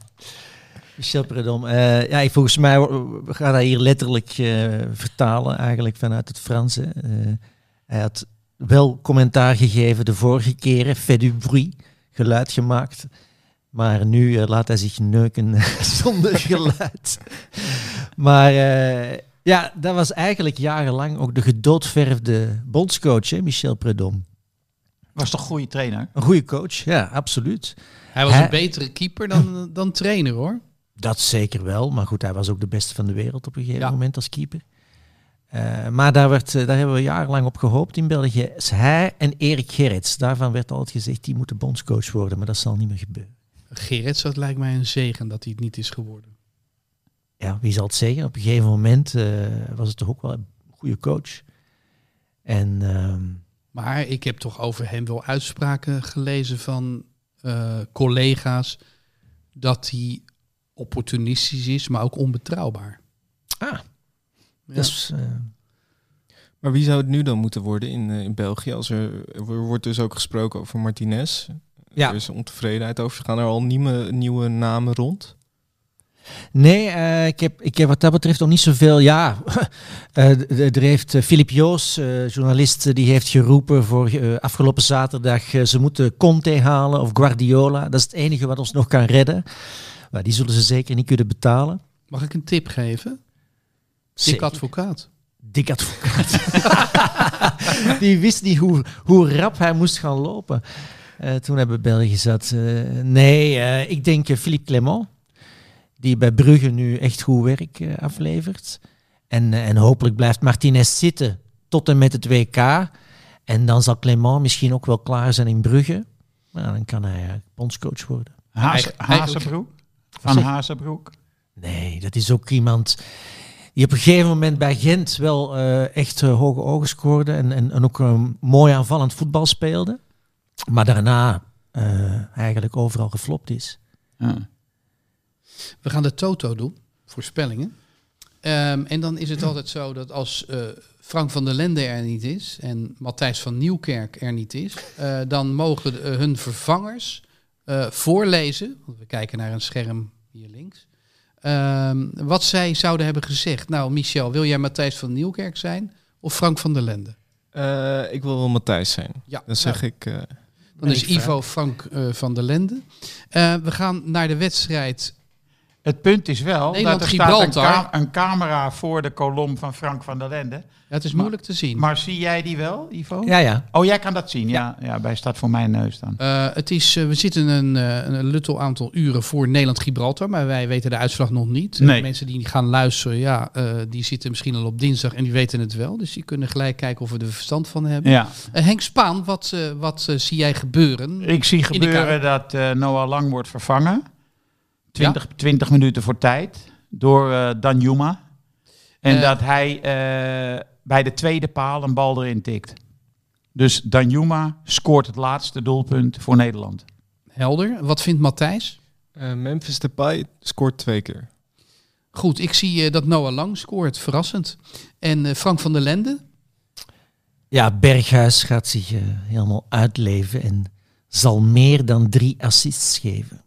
Speaker 6: Michel Predom. Eh, ja, ik- volgens mij we gaan dat hier letterlijk eh, vertalen, eigenlijk vanuit het Frans. hè. Eh, hij had wel commentaar gegeven de vorige keren, fait du bruit, geluid gemaakt. Maar nu eh, laat hij zich neuken zonder geluid. maar eh, ja, dat was eigenlijk jarenlang ook de gedoodverfde bondscoach, hè, Michel Predom.
Speaker 3: Was toch een goede trainer?
Speaker 6: Een goede coach, ja, absoluut.
Speaker 4: Hij was
Speaker 6: Hij-
Speaker 4: een betere keeper dan, dan trainer hoor.
Speaker 6: Dat zeker wel, maar goed, hij was ook de beste van de wereld op een gegeven
Speaker 4: Ja.
Speaker 6: moment als keeper. Eh, maar daar, werd, eh, daar hebben we jarenlang op gehoopt in België. Is hij en Erik Gerrits, daarvan werd altijd gezegd, die moeten bondscoach worden, maar dat zal niet meer gebeuren.
Speaker 4: Gerrits, dat lijkt mij een zegen dat hij het niet is geworden.
Speaker 6: Ja, wie zal het zeggen? Op een gegeven moment eh, was het toch ook wel een goede coach. En ehm,
Speaker 4: Maar ik heb toch over hem wel uitspraken gelezen van eh, collega's dat hij opportunistisch is, maar ook onbetrouwbaar.
Speaker 6: Ah,
Speaker 4: Ja.
Speaker 6: dat is, eh,
Speaker 5: Maar wie zou het nu dan moeten worden in, in België? Als er, er wordt dus ook gesproken over Martinez.
Speaker 6: Ja.
Speaker 5: Er is ontevredenheid over. Gaan er al nieuwe, nieuwe namen rond?
Speaker 6: Nee, eh, ik, heb, ik heb wat dat betreft nog niet zoveel. Ja, eh, er heeft Filip Joos, eh, journalist, eh, die heeft geroepen voor afgelopen zaterdag. ze moeten Conte halen of Guardiola. Dat is het enige wat ons nog kan redden. Maar die zullen ze zeker niet kunnen betalen.
Speaker 4: Mag ik een tip geven? Dik advocaat.
Speaker 6: Dik advocaat. die wist niet hoe, hoe rap hij moest gaan lopen. Toen hebben België zat. Nee, ik denk Philippe Clement. Die bij Brugge nu echt goed werk eh, aflevert. En, eh, en hopelijk blijft Martinez zitten tot en met het WK. En dan zal Clement misschien ook wel klaar zijn in Brugge. Nou, dan kan hij uh, bondscoach worden.
Speaker 3: Haas? Van Hazebroek?
Speaker 6: Nee, dat is ook iemand die op een gegeven moment bij Gent wel eh, echt eh, hoge ogen scoorde en, en, en ook een mooi aanvallend voetbal speelde. Maar daarna eh, eigenlijk overal geflopt is.
Speaker 3: Ja.
Speaker 4: We gaan de Toto doen, voorspellingen. Ehm, en dan is het altijd zo dat als eh, Frank van der Lende er niet is en Matthijs van Nieuwkerk er niet is, eh, dan mogen de- eh, hun vervangers eh, voorlezen, want we kijken naar een scherm hier links, ehm, wat zij zouden hebben gezegd. Nou, Michel, wil jij Matthijs van Nieuwkerk zijn of Frank van der Lende?
Speaker 5: Eh, ik wil wel Matthijs zijn.
Speaker 4: Ja,
Speaker 5: Dan zeg
Speaker 4: nou,
Speaker 5: ik... eh,
Speaker 4: Dan is. Ivo Frank eh, van der Lende. Eh, we gaan naar de wedstrijd
Speaker 3: Het punt is wel
Speaker 4: Nederland,
Speaker 3: dat er staat een,
Speaker 4: Gibraltar.
Speaker 3: ka- een camera voor de kolom van Frank van der Lende.
Speaker 4: Ja, het is
Speaker 3: Maar-
Speaker 4: moeilijk te zien.
Speaker 3: Maar zie jij die wel, Ivo?
Speaker 6: Ja, ja.
Speaker 3: Oh, jij kan dat zien. Ja, ja. bij staat voor mijn neus dan.
Speaker 4: Eh, het is, eh, we zitten een, eh, een luttel aantal uren voor Nederland-Gibraltar, maar wij weten de uitslag nog niet.
Speaker 3: Nee.
Speaker 4: mensen die gaan luisteren, ja, eh, die zitten misschien al op dinsdag en die weten het wel. Dus die kunnen gelijk kijken of we er verstand van hebben.
Speaker 3: Ja.
Speaker 4: Henk Spaan, wat, eh, wat zie jij gebeuren?
Speaker 3: Ik zie gebeuren dat eh, Noah Lang wordt vervangen. 20, 20 minuten voor tijd door eh Danjuma. En
Speaker 4: Eh.
Speaker 3: dat hij eh, bij de tweede paal een bal erin tikt. Dus Danjuma scoort het laatste doelpunt voor Nederland.
Speaker 4: Helder. Wat vindt Matthijs?
Speaker 5: Eh, Memphis Depay scoort twee keer.
Speaker 4: Goed, ik zie dat Noah Lang scoort, verrassend. En eh, Frank van der Lende?
Speaker 6: Ja, Berghuis gaat zich eh, helemaal uitleven en zal meer dan drie assists geven.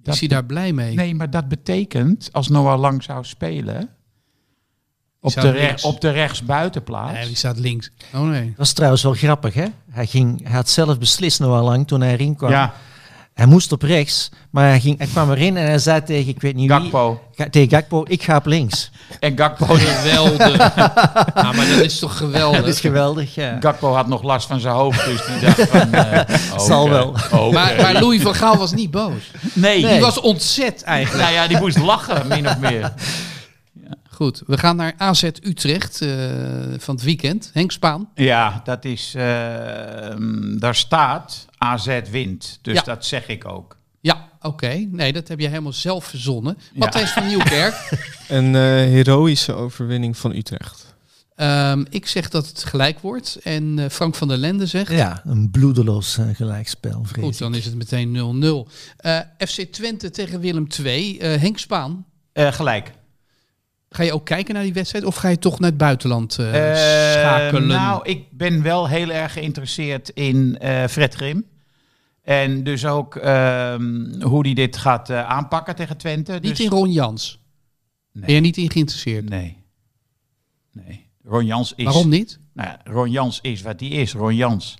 Speaker 4: Ik
Speaker 3: dat
Speaker 4: zie daar blij mee.
Speaker 3: Nee, maar dat betekent, als Noah Lang zou spelen... Op de, re-
Speaker 4: links.
Speaker 3: op de rechtsbuitenplaats...
Speaker 4: Nee, die staat links. Oh nee.
Speaker 6: Dat was trouwens wel grappig, hè? Hij, ging, hij had zelf beslist nog al lang toen hij erin kwam.
Speaker 3: Ja.
Speaker 6: Hij moest op rechts, maar hij, ging, hij kwam erin en hij zei tegen, ik weet niet
Speaker 3: Gakpo.
Speaker 6: wie... Ga- tegen Gakpo, ik ga op links.
Speaker 3: En Gakpo,
Speaker 4: Geweldig. ja, maar dat is toch geweldig?
Speaker 6: Dat is geweldig, ja.
Speaker 3: Gakpo had nog last van zijn hoofd, dus die dacht van... eh,
Speaker 6: Zal wel.
Speaker 4: Maar, maar Louis van Gaal was niet boos.
Speaker 3: Nee,
Speaker 4: Die was ontzet eigenlijk.
Speaker 3: nou ja, die moest lachen, min of meer.
Speaker 4: Goed, we gaan naar AZ Utrecht eh, van het weekend. Henk Spaan.
Speaker 3: Ja, dat is... eh, mm, daar staat AZ wint, dus
Speaker 4: Ja.
Speaker 3: dat zeg ik ook.
Speaker 4: Ja, oké. Nee, dat heb je helemaal zelf verzonnen. Matthijs van Nieuwkerk.
Speaker 5: Een eh, heroïsche overwinning van Utrecht.
Speaker 4: Ehm, ik zeg dat het gelijk wordt. En eh, Frank van der Lende zegt...
Speaker 6: Ja, een bloedeloos eh, gelijkspel, vrees
Speaker 4: Goed,
Speaker 6: ik.
Speaker 4: dan is het meteen 0-0. Eh, FC Twente tegen Willem II. Eh, Henk Spaan.
Speaker 3: Eh, gelijk.
Speaker 4: Ga je ook kijken naar die wedstrijd? Of ga je toch naar het buitenland eh,
Speaker 3: Eh,
Speaker 4: schakelen?
Speaker 3: nou, ik ben wel heel erg geïnteresseerd in eh, Fred Grim. En dus ook ehm, hoe hij dit gaat aanpakken tegen Twente.
Speaker 4: niet
Speaker 3: dus...
Speaker 4: in Ron Jans.
Speaker 3: Nee.
Speaker 4: Ben je niet in geïnteresseerd?
Speaker 3: Nee. Nee. Ron Jans is...
Speaker 4: Waarom niet?
Speaker 3: Nou ja, Ron Jans is wat hij is, Ron Jans.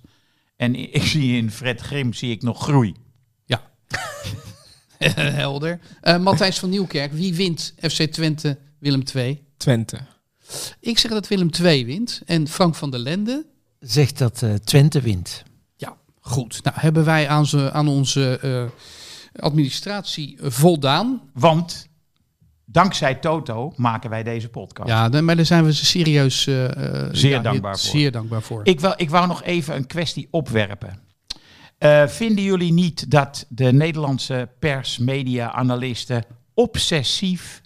Speaker 3: En ik zie in Fred Grim zie ik nog groei.
Speaker 4: Ja. Helder. Matthijs van Nieuwkerk. Wie wint FC Twente Willem II?
Speaker 5: Twente.
Speaker 4: Ik zeg dat Willem II wint. En Frank van der Lende...
Speaker 6: Zegt dat eh, Twente wint.
Speaker 4: Ja, goed. Nou, hebben wij aan, ze, aan onze eh, administratie voldaan.
Speaker 3: Want dankzij Toto maken wij deze podcast.
Speaker 4: Ja, dan- maar daar zijn we ze serieus eh,
Speaker 3: Zeer
Speaker 4: ja,
Speaker 3: dankbaar voor.
Speaker 4: Zeer dankbaar voor.
Speaker 3: Ik, wou, ik wou nog even een kwestie opwerpen. Eh, vinden jullie niet dat de Nederlandse pers, media, analisten obsessief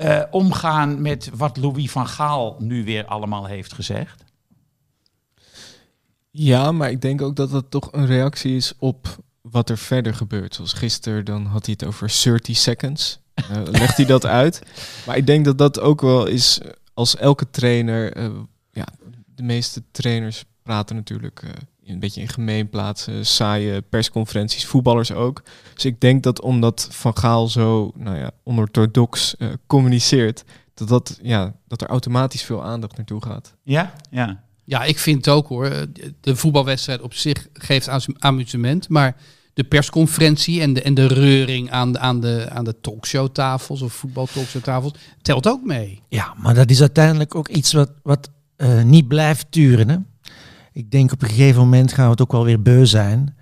Speaker 3: eh, omgaan met wat Louis van Gaal nu weer allemaal heeft gezegd?
Speaker 5: Ja, maar ik denk ook dat dat toch een reactie is op wat er verder gebeurt. Zoals gisteren, dan had hij het over 30 seconds. Eh, legt hij dat uit. Maar ik denk dat dat ook wel is eh, als elke trainer. ja, de meeste trainers praten natuurlijk een beetje in gemeenplaatsen, saaie persconferenties, voetballers ook. Dus ik denk dat omdat Van Gaal zo nou ja, onorthodox eh, communiceert, dat, dat, ja, dat er automatisch veel aandacht naartoe gaat.
Speaker 3: Ja? Ja.
Speaker 4: Ja, ik vind het ook hoor. De voetbalwedstrijd op zich geeft amu- amusement. Maar de persconferentie en de, en de reuring aan, de- aan de, aan de talkshowtafels of voetbaltalkshowtafels telt ook mee.
Speaker 6: Ja, maar dat is uiteindelijk ook iets wat, wat eh, niet blijft duren. Hè? Ik denk op een gegeven moment gaan we het ook wel weer beu zijn.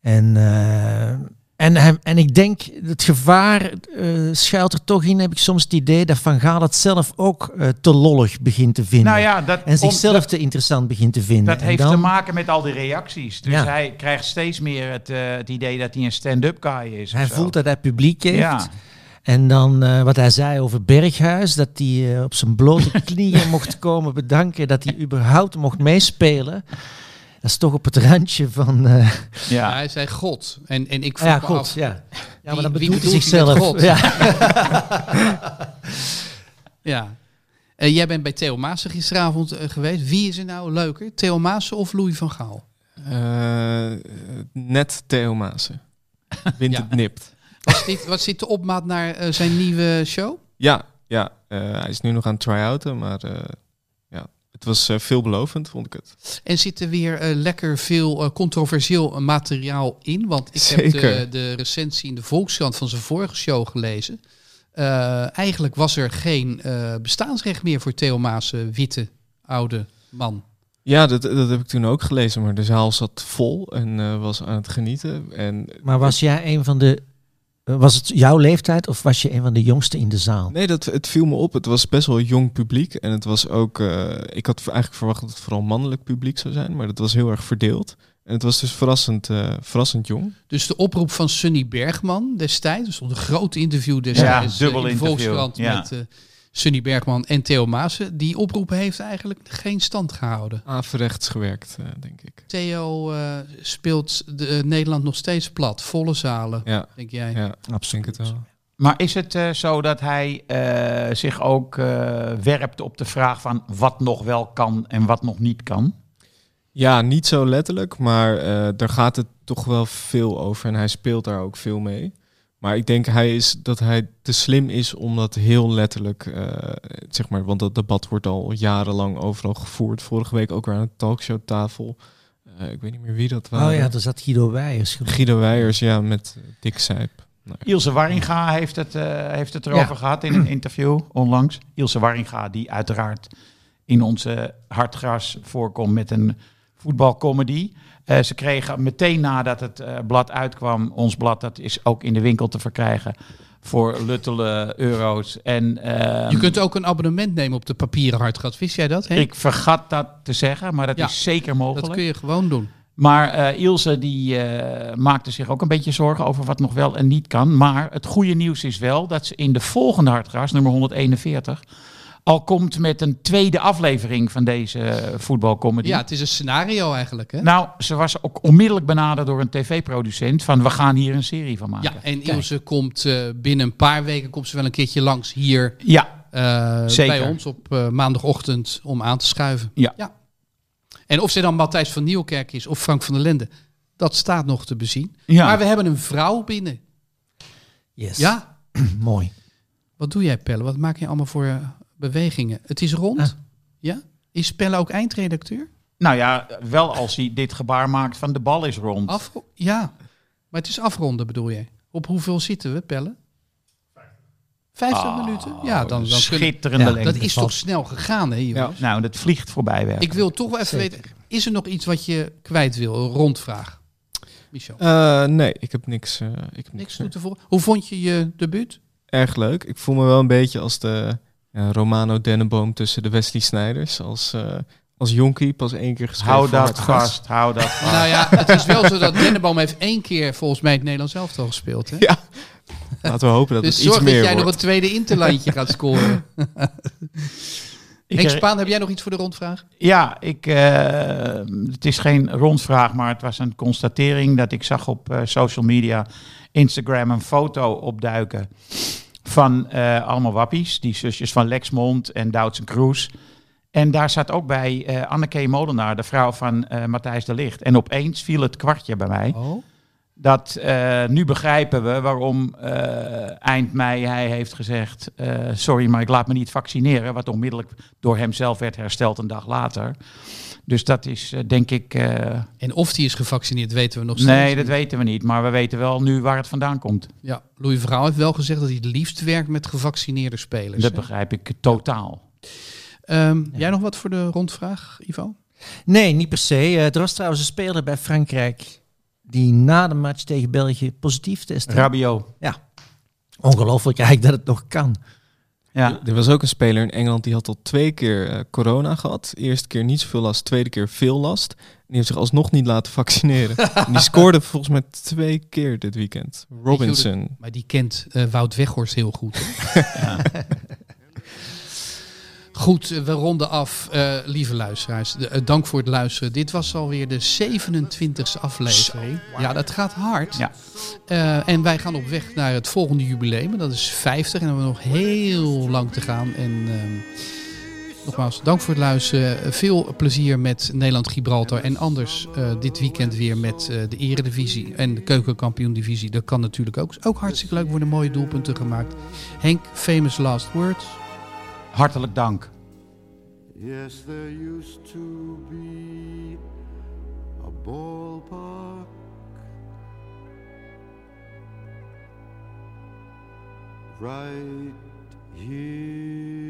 Speaker 6: En, eh, en, en ik denk, het gevaar eh, schuilt er toch in, heb ik soms het idee dat Van Gaal het zelf ook eh, te lollig begint te vinden.
Speaker 3: Nou ja, dat,
Speaker 6: en
Speaker 3: om-
Speaker 6: zichzelf
Speaker 3: dat-
Speaker 6: te interessant begint te vinden.
Speaker 3: Dat
Speaker 6: En
Speaker 3: heeft
Speaker 6: dan-
Speaker 3: te maken met al die reacties. Dus
Speaker 6: Ja.
Speaker 3: hij krijgt steeds meer het, het idee dat hij een stand-up guy is.
Speaker 6: Hij voelt dat hij publiek heeft.
Speaker 3: Ja.
Speaker 6: En dan eh, wat hij zei over Berghuis, dat hij eh, op zijn blote knieën mocht komen bedanken dat hij überhaupt mocht meespelen. Dat is toch op het randje van... eh,
Speaker 4: Ja. hij zei God. En, en ik
Speaker 6: Ah ja,
Speaker 4: vroeg me
Speaker 6: God,
Speaker 4: af,
Speaker 6: ja. Ja, maar
Speaker 4: wie-
Speaker 6: dan bedoelt hij
Speaker 4: bedoelt hij
Speaker 6: zichzelf.
Speaker 4: God?
Speaker 6: Ja.
Speaker 4: ja. Eh, jij bent bij Theo Maassen gisteravond geweest. Wie is er nou leuker? Theo Maassen of Louis van Gaal?
Speaker 5: Eh, net Theo Maassen. Wint
Speaker 4: Ja.
Speaker 5: het nipt.
Speaker 4: Was dit, was dit de opmaat naar eh, zijn nieuwe show?
Speaker 5: Ja, ja eh, hij is nu nog aan het try-outen, maar eh, ja, het was eh, veelbelovend, vond ik het.
Speaker 4: En zit er weer eh, lekker veel eh, controversieel materiaal in? Want ik heb de, de recensie in de Volkskrant van zijn vorige show gelezen. Eh, eigenlijk was er geen eh, bestaansrecht meer voor Theo Maas, witte, oude man.
Speaker 5: Ja, dat, dat heb ik toen ook gelezen, maar de zaal zat vol en eh, was aan het genieten. En
Speaker 6: Maar was jij een van de... eh, Was het jouw leeftijd of was je een van de jongsten in de zaal?
Speaker 5: Nee, dat, het viel me op. Het was best wel jong publiek. En het was ook. eh, ik had eigenlijk verwacht dat het vooral mannelijk publiek zou zijn. Maar dat was heel erg verdeeld. En het was dus verrassend, eh, verrassend jong.
Speaker 4: Dus de oproep van Sunny Bergman destijds, er stond een groot interview destijds
Speaker 3: Ja, dubbel
Speaker 4: in de
Speaker 3: interview,
Speaker 4: Volkskrant
Speaker 3: ja.
Speaker 4: met eh, Sunny Bergman en Theo Maassen. Die oproep heeft eigenlijk geen stand gehouden.
Speaker 5: Averechts gewerkt, eh, denk ik.
Speaker 4: Theo eh, speelt de, eh, Nederland nog steeds plat, volle zalen,
Speaker 5: Ja,
Speaker 4: denk jij?
Speaker 5: ja absoluut. het wel.
Speaker 3: Maar is het eh, zo dat hij eh, zich ook eh, werpt op de vraag van wat nog wel kan en wat nog niet kan?
Speaker 5: Ja, niet zo letterlijk, maar eh, daar gaat het toch wel veel over. En hij speelt daar ook veel mee. Maar ik denk hij is, dat hij te slim is om dat heel letterlijk, eh, zeg maar, want dat debat wordt al jarenlang overal gevoerd. Vorige week ook weer aan de talkshowtafel. Eh ik weet niet meer wie dat was.
Speaker 6: Oh ja, daar zat Guido Weijers.
Speaker 5: Guido Weijers, ja, met eh, Dick Sijp. Nou,
Speaker 3: Ilse Warringa heeft het, eh, heeft het erover
Speaker 6: Ja.
Speaker 3: gehad in een interview onlangs. Ilse Warringa, die uiteraard in onze hartgras voorkomt met een voetbalcomedy. Eh, ze kregen meteen nadat het eh, blad uitkwam, ons blad, dat is ook in de winkel te verkrijgen voor luttele euro's. En, ehm,
Speaker 4: Je kunt ook een abonnement nemen op de papieren hartgat. Wist jij dat? Henk?
Speaker 3: ik vergat dat te zeggen, maar dat
Speaker 4: Ja,
Speaker 3: is zeker mogelijk.
Speaker 4: dat kun je gewoon doen.
Speaker 3: Maar eh, Ilse die maakte zich ook een beetje zorgen over wat nog wel en niet kan. Maar het goede nieuws is wel dat ze in de volgende Hartgras, nummer 141, al komt met een tweede aflevering van deze eh, voetbalcomedy.
Speaker 4: Ja, het is een scenario eigenlijk. Hè?
Speaker 3: Nou, ze was ook onmiddellijk benaderd door een tv-producent van we gaan hier een serie van maken.
Speaker 4: ja, en Ilse komt eh, binnen een paar weken komt ze wel een keertje langs hier
Speaker 3: Ja,
Speaker 4: eh,
Speaker 3: Zeker.
Speaker 4: bij ons op eh, maandagochtend om aan te schuiven.
Speaker 3: Ja.
Speaker 4: En of ze dan Matthijs van Nieuwkerk is of Frank van der Lende, dat staat nog te bezien.
Speaker 3: Ja.
Speaker 4: Maar we hebben een vrouw binnen.
Speaker 6: Yes.
Speaker 4: Ja,
Speaker 6: Mooi.
Speaker 4: wat doe jij Pelle? Wat maak je allemaal voor bewegingen? Het is rond.
Speaker 6: Ah.
Speaker 4: Ja? Is Pelle ook eindredacteur?
Speaker 3: nou ja, wel als hij dit gebaar maakt van de bal is rond.
Speaker 4: Af, ja, maar het is afronden bedoel je. Op hoeveel zitten we, Pelle? 50
Speaker 3: Ah,
Speaker 4: minuten? Ja, dan, dan kunnen,
Speaker 3: Schitterende
Speaker 6: Ja,
Speaker 3: lengte.
Speaker 4: dat is toch snel gegaan, hè jongens?
Speaker 3: Nou, dat vliegt voorbij weg.
Speaker 4: Ik wil toch wel even
Speaker 6: Zeker.
Speaker 4: weten, is er nog iets wat je kwijt wil? Een rondvraag. Michel.
Speaker 5: Eh, nee, ik heb niks. eh, ik heb
Speaker 4: Niks
Speaker 5: niks.
Speaker 4: toe te voegen. Hoe vond je je debuut?
Speaker 5: Erg leuk. Ik voel me wel een beetje als de Romano Dennenboom tussen de Wesley Snijders. Als, eh als jonkie, pas één keer geschreven.
Speaker 3: Hou dat vast, hou dat vast.
Speaker 4: Nou ja, het is wel zo dat Dennenboom heeft één keer volgens mij het Nederlands elftal gespeeld. Hè?
Speaker 5: Ja. Laten we hopen dat
Speaker 4: dus
Speaker 5: het iets
Speaker 4: zorg dat
Speaker 5: meer
Speaker 4: jij nog een tweede interlandje gaat scoren.
Speaker 3: Ik
Speaker 4: Henk
Speaker 3: her-
Speaker 4: Spaan, heb jij nog iets voor de rondvraag?
Speaker 3: Ja, ik, eh, het is geen rondvraag, maar het was een constatering dat ik zag op eh, social media, Instagram, een foto opduiken van eh, allemaal wappies, die zusjes van Lexmond en Doutzen Kroes. En daar zat ook bij eh Anneke Molenaar, de vrouw van eh, Matthijs de Licht. En opeens viel het kwartje bij mij.
Speaker 4: Oh.
Speaker 3: Dat nu begrijpen we waarom eind mei hij heeft gezegd: Sorry, maar ik laat me niet vaccineren. Wat onmiddellijk door hemzelf werd hersteld een dag later. Dus dat is eh, denk ik. eh,
Speaker 4: En of die is gevaccineerd, weten we nog steeds.
Speaker 3: nee, dat
Speaker 4: niet.
Speaker 3: weten we niet. Maar we weten wel nu waar het vandaan komt.
Speaker 4: Ja, Louis Verhaal heeft wel gezegd dat hij het liefst werkt met gevaccineerde spelers.
Speaker 3: Dat
Speaker 4: hè?
Speaker 3: begrijp ik totaal.
Speaker 4: Ehm, Jij nog wat voor de rondvraag, Ivo?
Speaker 6: Nee, niet per se. Eh, er was trouwens een speler bij Frankrijk die na de match tegen België positief testte.
Speaker 3: Rabiot.
Speaker 6: Ongelooflijk eigenlijk dat het nog kan.
Speaker 3: Ja.
Speaker 5: Er was ook een speler in Engeland die had al twee keer eh, corona gehad. Eerste keer niet zoveel last, tweede keer veel last. En die heeft zich alsnog niet laten vaccineren. en die scoorde volgens mij twee keer dit weekend. Robinson.
Speaker 4: Maar die kent eh, Wout Weghorst heel goed. hè? Goed, eh, we ronden af, eh, lieve luisteraars. De- eh, dank voor het luisteren. Dit was alweer de 27e aflevering. Ja, dat gaat hard.
Speaker 3: Ja.
Speaker 4: En wij gaan op weg naar het volgende jubileum. Dat is 50 en dan hebben we nog heel lang te gaan. En ehm, nogmaals, dank voor het luisteren. Veel plezier met Nederland-Gibraltar. En anders dit weekend weer met de Eredivisie en de Keukenkampioen-divisie. Dat kan natuurlijk ook. Ook hartstikke leuk. worden mooie doelpunten gemaakt. Henk, famous last words.
Speaker 3: Hartelijk dank.
Speaker 2: Yes, there used to be a ballpark right here